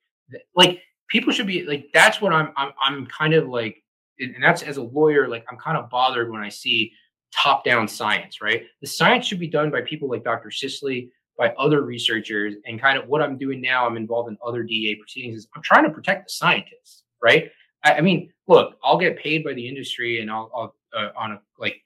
Like people should be like that's what I'm I'm I'm kind of like, and that's as a lawyer, like I'm kind of bothered when I see top down science, right? The science should be done by people like Dr. Sisley, by other researchers, and kind of what I'm doing now. I'm involved in other DEA proceedings. Is I'm trying to protect the scientists, right? I, I mean, look, I'll get paid by the industry, and I'll, I'll uh, on a like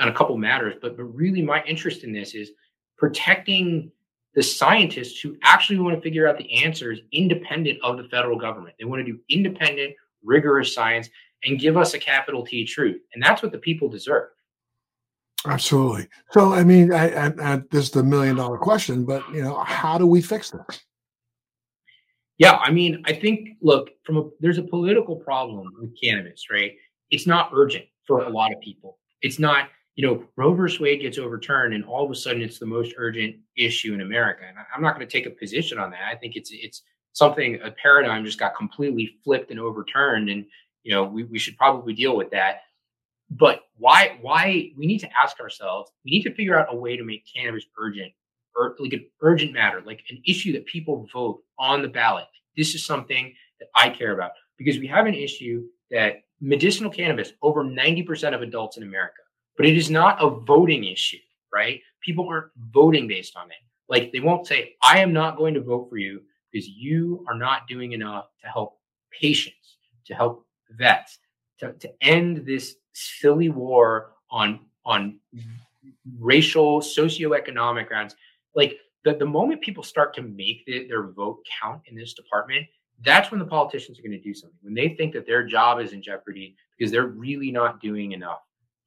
on a couple matters, but but really my interest in this is protecting the scientists who actually want to figure out the answers independent of the federal government. They want to do independent, rigorous science and give us a capital T truth, and that's what the people deserve. Absolutely. So, I mean, I, I, I, this is the million dollar question, but you know, how do we fix this? Yeah, I mean, I think look from a there's a political problem with cannabis, right? It's not urgent for a lot of people. It's not you know, Roe versus Wade gets overturned, and all of a sudden it's the most urgent issue in America. And I'm not going to take a position on that. I think it's it's something a paradigm just got completely flipped and overturned, and you know, we, we should probably deal with that. But why why we need to ask ourselves, we need to figure out a way to make cannabis urgent, or like an urgent matter, like an issue that people vote on the ballot. This is something that I care about because we have an issue that medicinal cannabis, over 90% of adults in America but it is not a voting issue, right? People aren't voting based on it. Like they won't say, I am not going to vote for you because you are not doing enough to help patients, to help vets, to, to end this silly war on on racial, socioeconomic grounds. Like the, the moment people start to make the, their vote count in this department, that's when the politicians are going to do something. When they think that their job is in jeopardy because they're really not doing enough.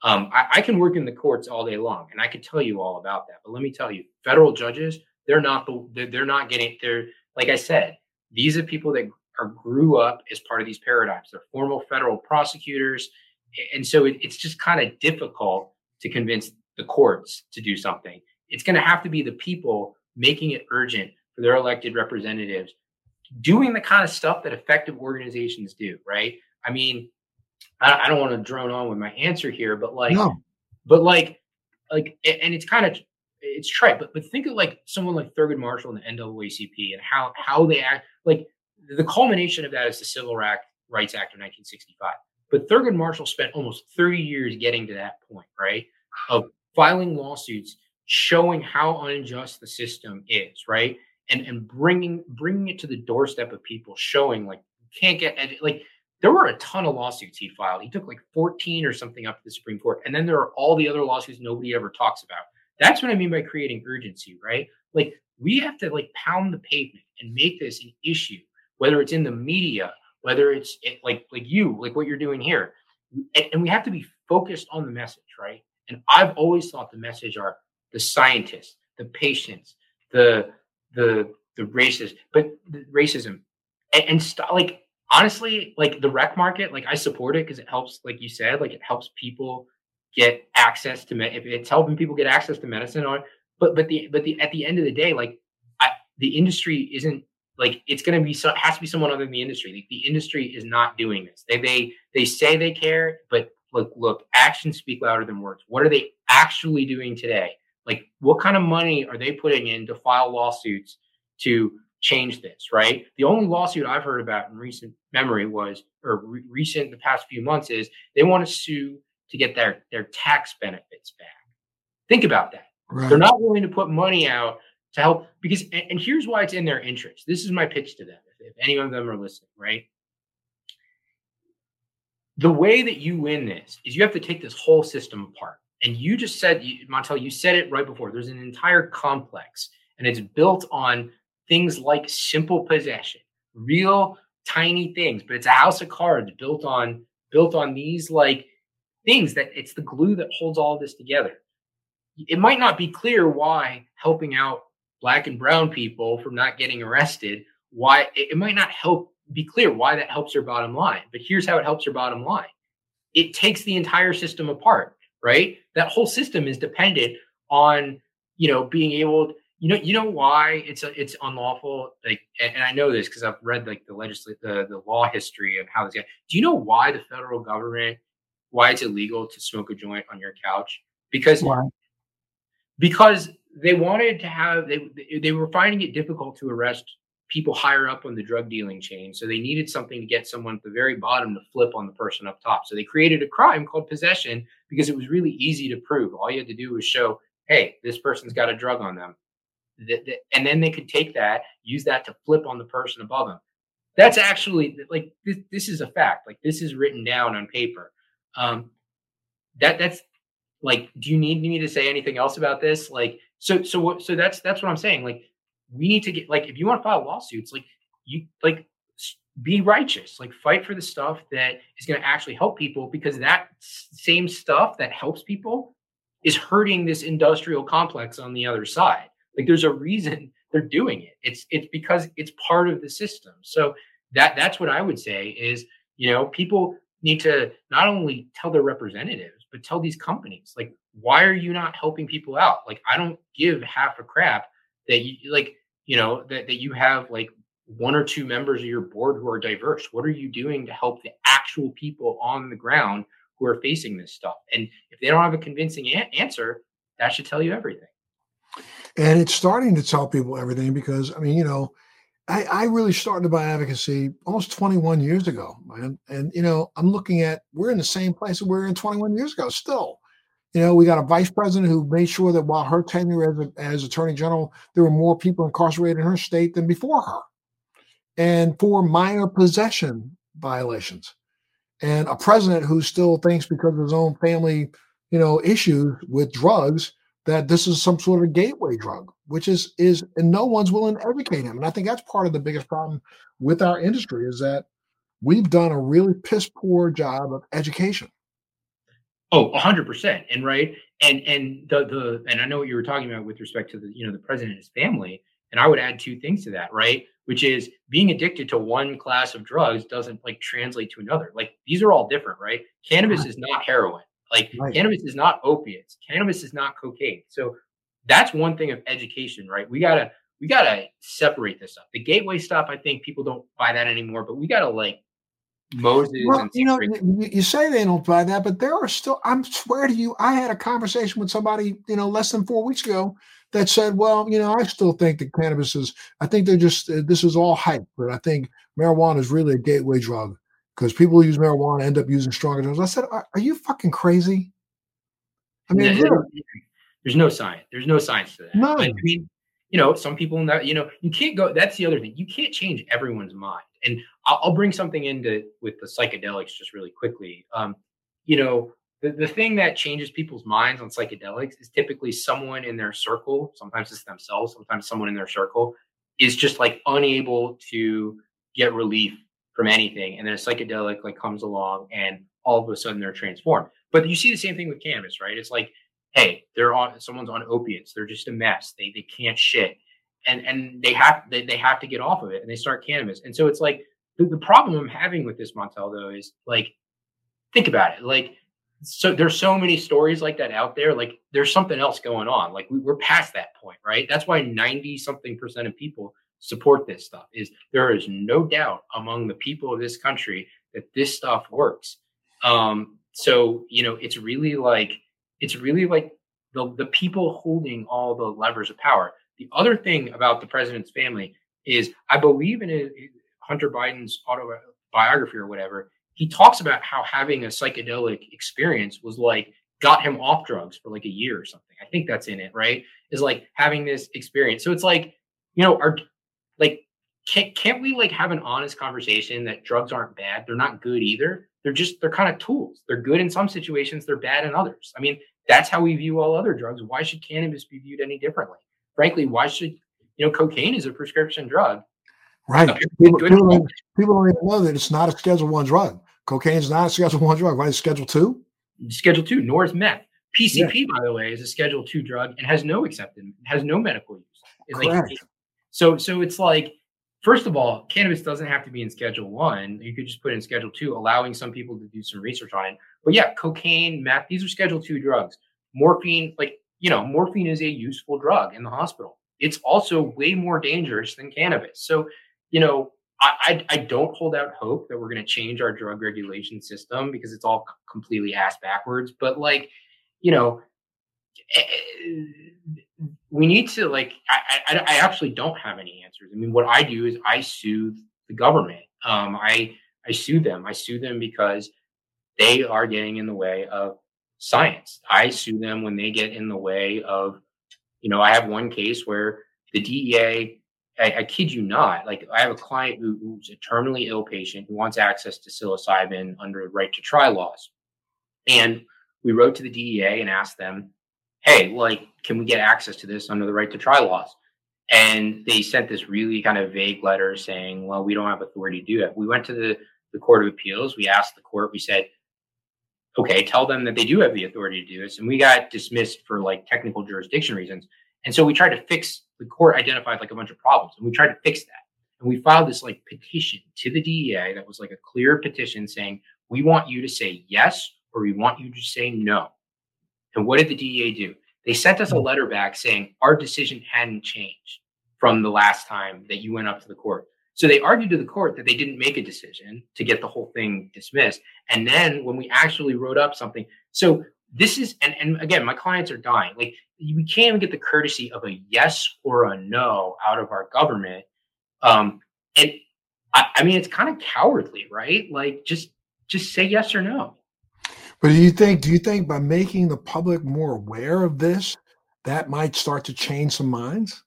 Um, I, I, can work in the courts all day long, and I could tell you all about that. But let me tell you, federal judges, they're not the they're not getting. They're like I said, these are people that are grew up as part of these paradigms. They're formal federal prosecutors, and so it, it's just kind of difficult to convince the courts to do something. It's going to have to be the people making it urgent for their elected representatives doing the kind of stuff that effective organizations do. Right? I mean, I, I don't want to drone on with my answer here, but like, no. but like, like, and it's kind of it's trite, but but think of like someone like Thurgood Marshall and the NAACP and how how they act. Like the culmination of that is the Civil Rights Act of 1965. But Thurgood Marshall spent almost 30 years getting to that point, right? Of filing lawsuits showing how unjust the system is, right? And and bringing bringing it to the doorstep of people, showing like you can't get like there were a ton of lawsuits he filed. He took like 14 or something up to the Supreme Court. And then there are all the other lawsuits nobody ever talks about. That's what I mean by creating urgency, right? Like we have to like pound the pavement and make this an issue, whether it's in the media, whether it's eh, like like you, like what you're doing here. And, and we have to be focused on the message, right? And I've always thought the message are the scientists, the patients, the the the racist, but the racism and, and st- like honestly, like the rec market, like I support it because it helps, like you said, like it helps people get access to med- if it's helping people get access to medicine or but but the but the at the end of the day, like I, the industry isn't like it's going to be so has to be someone other than the industry. Like, the industry is not doing this. They they they say they care, but look look, actions speak louder than words. What are they actually doing today? Like what kind of money are they putting in to file lawsuits to change this, right? The only lawsuit I've heard about in recent memory was, or re- recent the past few months, is they want to sue to get their their tax benefits back. Think about that. Right. They're not willing to put money out to help because, and, here's why it's in their interest. This is my pitch to them. If, if any of them are listening, right? The way that you win this is you have to take this whole system apart. And you just said, Montel, you said it right before. There's an entire complex and it's built on things like simple possession, real tiny things, but it's a house of cards built on built on these like things that it's the glue that holds all this together. It might not be clear why helping out black and brown people from not getting arrested, why it might not help be clear why that helps your bottom line. But here's how it helps your bottom line. It takes the entire system apart, right? That whole system is dependent on, you know, being able to, you know, you know why it's a, it's unlawful. Like, and, I know this because I've read like the legislate the the law history of how this guy. Do you know why the federal government why it's illegal to smoke a joint on your couch? Because why? because they wanted to have they they were finding it difficult to arrest people higher up on the drug dealing chain. So they needed something to get someone at the very bottom to flip on the person up top. So they created a crime called possession because it was really easy to prove. All you had to do was show, hey, this person's got a drug on them and then they could take that, use that to flip on the person above them. That's actually like this, this is a fact. Like this is written down on paper. Um, that that's like, do you need me to say anything else about this? Like, so so what? So that's that's what I'm saying. Like, we need to get like if you want to file lawsuits, like you like be righteous, like fight for the stuff that is going to actually help people because that same stuff that helps people is hurting this industrial complex on the other side. Like there's a reason they're doing it. It's it's because it's part of the system. So that that's what I would say is, you know, people need to not only tell their representatives, but tell these companies, like, why are you not helping people out? Like, I don't give half a crap that you like, you know, that, that you have like one or two members of your board who are diverse. What are you doing to help the actual people on the ground who are facing this stuff? And if they don't have a convincing a- answer, that should tell you everything and it's starting to tell people everything because I mean, you know, I, I really started my advocacy almost 21 years ago. And you know, I'm looking at we're in the same place we were in 21 years ago still. You know, we got a vice president who made sure that while her tenure as, as attorney general, there were more people incarcerated in her state than before her, and for minor possession violations. And a president who still thinks because of his own family, you know, issues with drugs, that this is some sort of gateway drug, which is is and no one's willing to educate him. And I think that's part of the biggest problem with our industry is that we've done a really piss poor job of education. Oh, hundred percent. And right. And and the the and I know what you were talking about with respect to the, you know, the president and his family. And I would add two things to that, right? Which is being addicted to one class of drugs doesn't like translate to another. Like these are all different, right? Cannabis is not heroin. Like right. cannabis is not opiates. Cannabis is not cocaine. So that's one thing of education, right? We gotta we gotta separate this up. The gateway stuff, I think people don't buy that anymore, but we gotta like Moses. Well, you know, you say they don't buy that, but there are still. I'm swear to you, I had a conversation with somebody, you know, less than four weeks ago that said, "Well, you know, I still think that cannabis is. I think they're just uh, this is all hype, but I think marijuana is really a gateway drug." because people who use marijuana end up using stronger drugs. I said, are, are you fucking crazy? I mean, yeah, there's no science. There's no science to that. No. I mean, you know, some people in that you know, you can't go. That's the other thing. You can't change everyone's mind. And I'll, I'll bring something into with the psychedelics just really quickly. Um, you know, the, the thing that changes people's minds on psychedelics is typically someone in their circle. Sometimes it's themselves. Sometimes someone in their circle is just like unable to get relief from anything, and then a psychedelic like comes along, and all of a sudden they're transformed. But you see the same thing with cannabis, right? It's like, hey, they're on someone's on opiates, they're just a mess, they they can't shit, and and they have they, they have to get off of it, and they start cannabis, and so it's like the, the problem I'm having with this Montel though is like, think about it, like so there's so many stories like that out there like there's something else going on like we, are past that point right? That's why 90 something percent of people support this stuff is there is no doubt among the people of this country that this stuff works. Um so you know it's really like it's really like the the people holding all the levers of power. The other thing about the president's family is i believe in it, hunter biden's autobiography or whatever he talks about how having a psychedelic experience was like got him off drugs for like a year or something. I think that's in it right? Is like having this experience. So it's like you know are like can't, can't we like have an honest conversation that drugs aren't bad? They're not good either. They're just they're kind of tools. They're good in some situations they're bad in others. I mean that's how we view all other drugs. Why should cannabis be viewed any differently? Frankly why should you know, cocaine is a prescription drug. Right. People, people, don't, people, don't, even know that it's not a Schedule One drug. Cocaine is not a Schedule One drug, right? It's Schedule Two. Schedule Two, nor is meth. PCP, yeah. by the way, is a Schedule Two drug and has no acceptance, has no medical use. It's Correct. Like, so, so it's like, first of all, cannabis doesn't have to be in Schedule One. You could just put in Schedule Two, allowing some people to do some research on it. But yeah, cocaine, meth, these are Schedule Two drugs. Morphine, like you know, morphine is a useful drug in the hospital. It's also way more dangerous than cannabis. So you know, I, I, I don't hold out hope that we're going to change our drug regulation system because it's all completely ass backwards. But like, you know, eh, we need to like. I, I, I actually don't have any answers. I mean, what I do is I sue the government. Um, I I sue them. I sue them because they are getting in the way of science. I sue them when they get in the way of, you know, I have one case where the DEA I, I, kid you not. Like I have a client who, who's a terminally ill patient who wants access to psilocybin under right to try laws. And we wrote to the DEA and asked them, hey, like, can we get access to this under the right to try laws? And they sent this really kind of vague letter saying, well, we don't have authority to do it. We went to the, the Court of Appeals. We asked the court, we said, okay, tell them that they do have the authority to do this. And we got dismissed for like technical jurisdiction reasons. And so we tried to fix the court identified like a bunch of problems and we tried to fix that. And we filed this like petition to the DEA that was like a clear petition saying, we want you to say yes or we want you to say no. And what did the DEA do? They sent us a letter back saying our decision hadn't changed from the last time that you went up to the court. So they argued to the court that they didn't make a decision to get the whole thing dismissed. And then when we actually wrote up something, so this is and, and again my clients are dying. Like we can't even get the courtesy of a yes or a no out of our government. Um and I, I mean it's kind of cowardly right? Like just just say yes or no. But do you think do you think by making the public more aware of this that might start to change some minds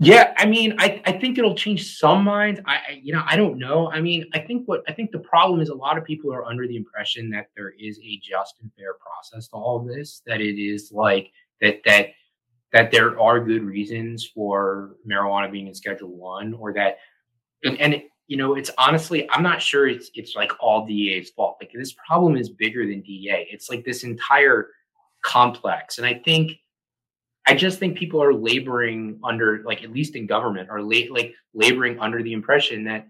yeah, I mean, I, I think it'll change some minds. I, I, you know I don't know. I mean, I think what I think the problem is a lot of people are under the impression that there is a just and fair process to all of this. That it is like that that that there are good reasons for marijuana being in Schedule One, or that and, and it, you know it's honestly I'm not sure it's it's like all DEA's fault. Like this problem is bigger than DEA. It's like this entire complex, and I think I just think people are laboring under, like at least in government, are like laboring under the impression that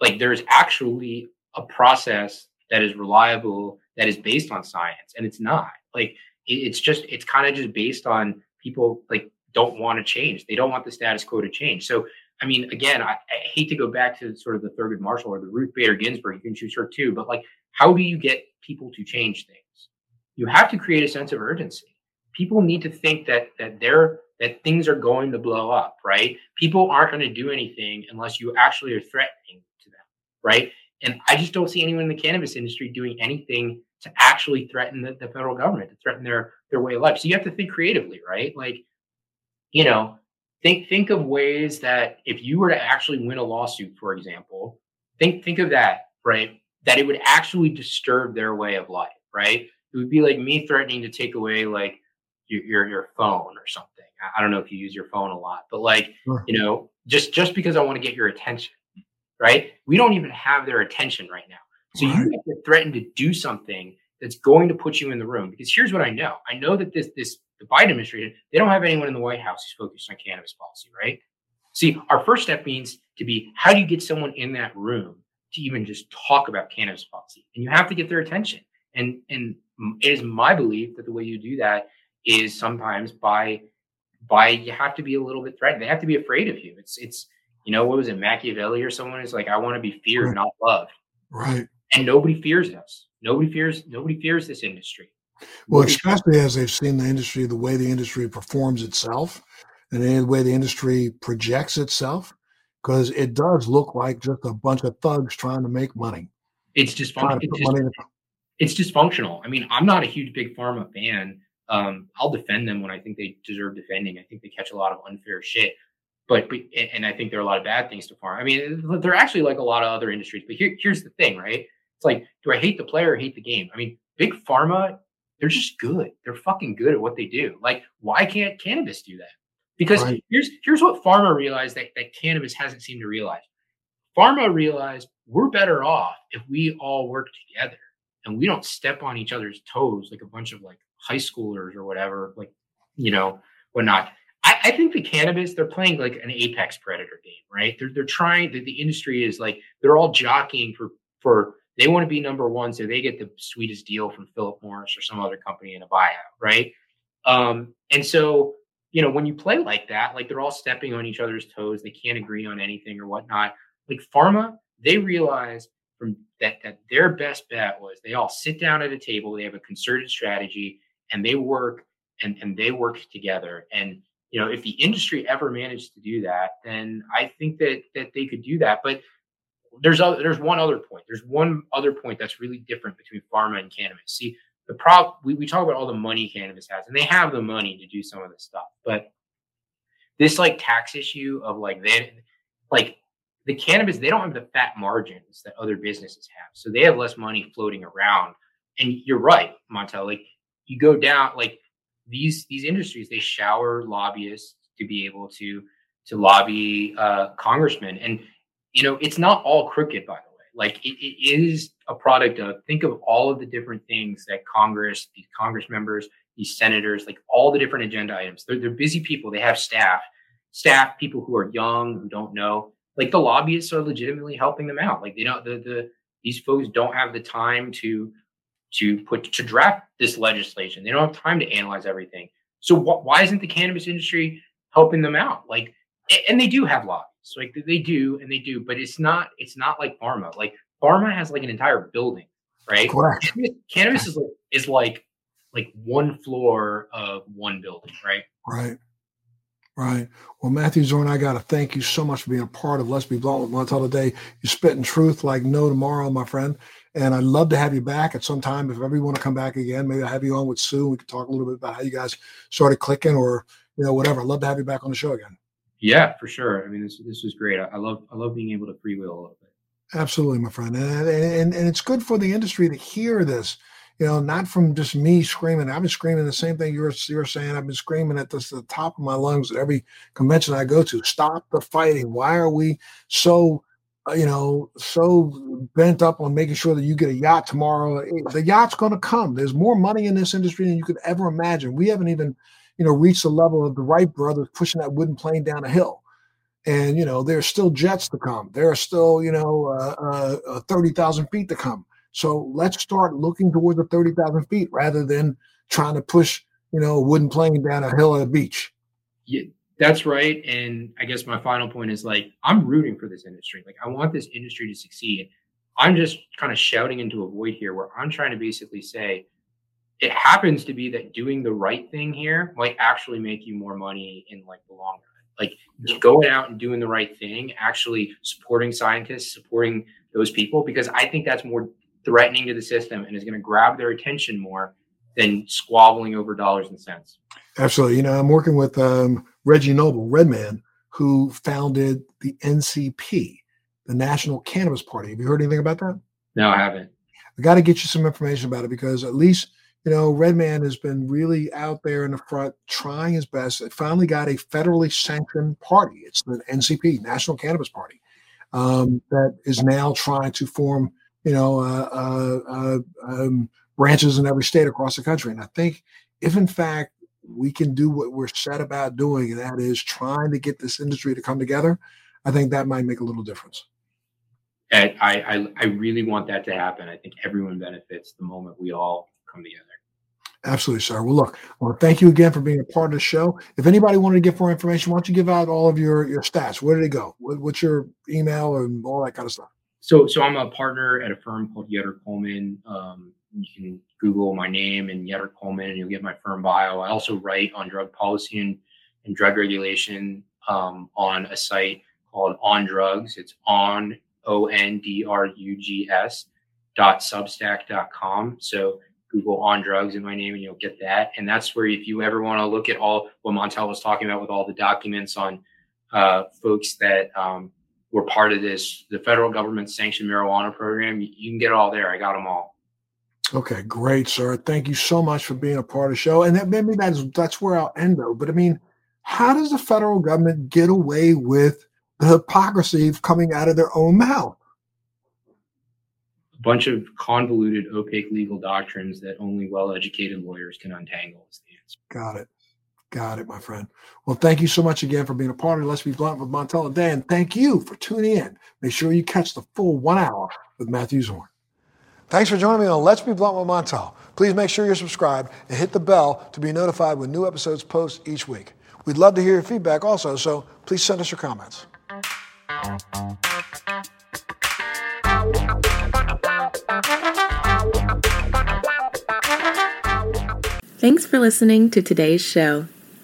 like there's actually a process that is reliable that is based on science, and it's not. Like it, it's just it's kind of just based on people like don't want to change. They don't want the status quo to change. So I mean, again, I, I, hate to go back to sort of the Thurgood Marshall or the Ruth Bader Ginsburg. You can choose her too, but like, how do you get people to change things? You have to create a sense of urgency people need to think that that they're that things are going to blow up, right? People aren't going to do anything unless you actually are threatening to them, right? And I just don't see anyone in the cannabis industry doing anything to actually threaten the, the federal government, to threaten their their way of life. So you have to think creatively, right? Like, you know, think think of ways that if you were to actually win a lawsuit, for example, think think of that, right? That it would actually disturb their way of life, right? It would be like me threatening to take away like your, your, your phone or something. I don't know if you use your phone a lot, but like, sure. you know, just, just because I want to get your attention, right? We don't even have their attention right now. So right. you have to threaten to do something that's going to put you in the room. Because here's what I know. I know that this, this, the Biden administration, they don't have anyone in the White House who's focused on cannabis policy, right? See, our first step means to be how do you get someone in that room to even just talk about cannabis policy? And you have to get their attention. And and it is my belief that the way you do that is sometimes by by you have to be a little bit threatened. They have to be afraid of you. It's it's you know what was it Machiavelli or someone is like I want to be feared, right. not loved. Right. And nobody fears us. Nobody fears nobody fears this industry. Well, especially as they've seen the industry, the way the industry performs itself, and the way the industry projects itself, because it does look like just a bunch of thugs trying to make money. It's dysfunctional. It's, just, it's dysfunctional. I mean, I'm not a huge big pharma fan um, I'll defend them when I think they deserve defending. I think they catch a lot of unfair shit, but, but and I think there are a lot of bad things to farm. I mean, they're actually like a lot of other industries. But here, here's the thing, right? It's like, do I hate the player or hate the game? I mean, big pharma, they're just good. They're fucking good at what they do. Like, why can't cannabis do that? Because right. here's here's what pharma realized that, that cannabis hasn't seemed to realize. Pharma realized we're better off if we all work together and we don't step on each other's toes like a bunch of like high schoolers or whatever, like you know, whatnot. I, I think the cannabis, they're playing like an apex predator game, right? They're they're trying the, the industry is like they're all jockeying for for they want to be number one, so they get the sweetest deal from Philip Morris or some other company in a buyout, right? Um, and so, you know, when you play like that, like they're all stepping on each other's toes, they can't agree on anything or whatnot. Like pharma, they realize from that that their best bet was they all sit down at a table, they have a concerted strategy, and they work and and they work together. And you know, if the industry ever managed to do that, then I think that that they could do that. But there's other, there's one other point. There's one other point that's really different between pharma and cannabis. See, the problem we, we talk about all the money cannabis has, and they have the money to do some of this stuff, but this like tax issue of like they like the cannabis, they don't have the fat margins that other businesses have. So they have less money floating around. And you're right, Montel. Like you go down, like these these industries, they shower lobbyists to be able to to lobby uh, congressmen. And you know, it's not all crooked, by the way. Like it, it is a product of think of all of the different things that Congress, these Congress members, these senators, like all the different agenda items. They're, they're busy people. They have staff, staff people who are young, who don't know. Like the lobbyists are legitimately helping them out. Like they don't the the these folks don't have the time to to put to draft this legislation. They don't have time to analyze everything. So wh- why isn't the cannabis industry helping them out? Like, and they do have lobbies. Like they do, and they do, but it's not. It's not like pharma. Like pharma has like an entire building, right? Correct. Cannabis is like, is like like one floor of one building, right? Right. Right. Well, Matthew Zorn, I got to thank you so much for being a part of Let's Be Blunt with Montel today. You're spitting truth like no tomorrow, my friend. And I'd love to have you back at some time. If ever you want to come back again, maybe I'll have you on with Sue. We could talk a little bit about how you guys started clicking or, you know, whatever. I'd love to have you back on the show again. Yeah, for sure. I mean, this this was great. I, I love I love being able to freewheel a little bit. Absolutely, my friend, and, and and it's good for the industry to hear this. You know, not from just me screaming. I've been screaming the same thing you're you're saying. I've been screaming at this at the top of my lungs at every convention I go to. Stop the fighting. Why are we so you know, so bent up on making sure that you get a yacht tomorrow. The yacht's going to come. There's more money in this industry than you could ever imagine. We haven't even you know, reached the level of the Wright brothers pushing that wooden plane down a hill. And, you know, there's still jets to come. There are still, you know, uh, uh, uh 30,000 feet to come. So let's start looking towards the 30,000 feet rather than trying to push, you know, a wooden plane down a hill at a beach. Yeah, that's right. And I guess my final point is like, I'm rooting for this industry. Like, I want this industry to succeed. I'm just kind of shouting into a void here where I'm trying to basically say, it happens to be that doing the right thing here might actually make you more money in like the long run. Like going out and doing the right thing, actually supporting scientists, supporting those people, because I think that's more threatening to the system and is going to grab their attention more than squabbling over dollars and cents. Absolutely. You know, I'm working with um, Reggie Noble, Redman, who founded the NCP, the National Cannabis Party. Have you heard anything about that? No, I haven't. I got to get you some information about it because at least you know, Redman has been really out there in the front trying his best. It finally got a federally sanctioned party. It's the NCP, National Cannabis Party, um, that is now trying to form, you know, uh, uh, uh, um, branches in every state across the country. And I think if in fact we can do what we're set about doing, and that is trying to get this industry to come together, I think that might make a little difference. I, I, I really want that to happen. I think everyone benefits the moment we all come together. Absolutely, sir. Well, look, I want to thank you again for being a part of the show. If anybody wanted to get more information, why don't you give out all of your your stats? Where did it go? What, what's your email and all that kind of stuff? So, so I'm a partner at a firm called Yetter Coleman. Um, you can Google my name and Yetter Coleman, and you'll get my firm bio. I also write on drug policy and, and drug regulation um, on a site called On Drugs. It's on O N D R U G S dot substack dot com. So Google on drugs in my name and you'll get that. And that's where if you ever want to look at all what Montel was talking about with all the documents on uh, folks that um, were part of this, the federal government sanctioned marijuana program, you, can get it all there. I got them all. Okay, great, sir. Thank you so much for being a part of the show. And that, maybe that's that's where I'll end though. But I mean, how does the federal government get away with the hypocrisy of coming out of their own mouth? A bunch of convoluted, opaque legal doctrines that only well educated lawyers can untangle is the answer. Got it. Got it, my friend. Well, thank you so much again for being a part of Let's Be Blunt with Montel and Dan. Thank you for tuning in. Make sure you catch the full one hour with Matthew Zorn. Thanks for joining me on Let's Be Blunt with Montel. Please make sure you're subscribed and hit the bell to be notified when new episodes post each week. We'd love to hear your feedback also, so please send us your comments. Thanks for listening to today's show.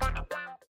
Thank you.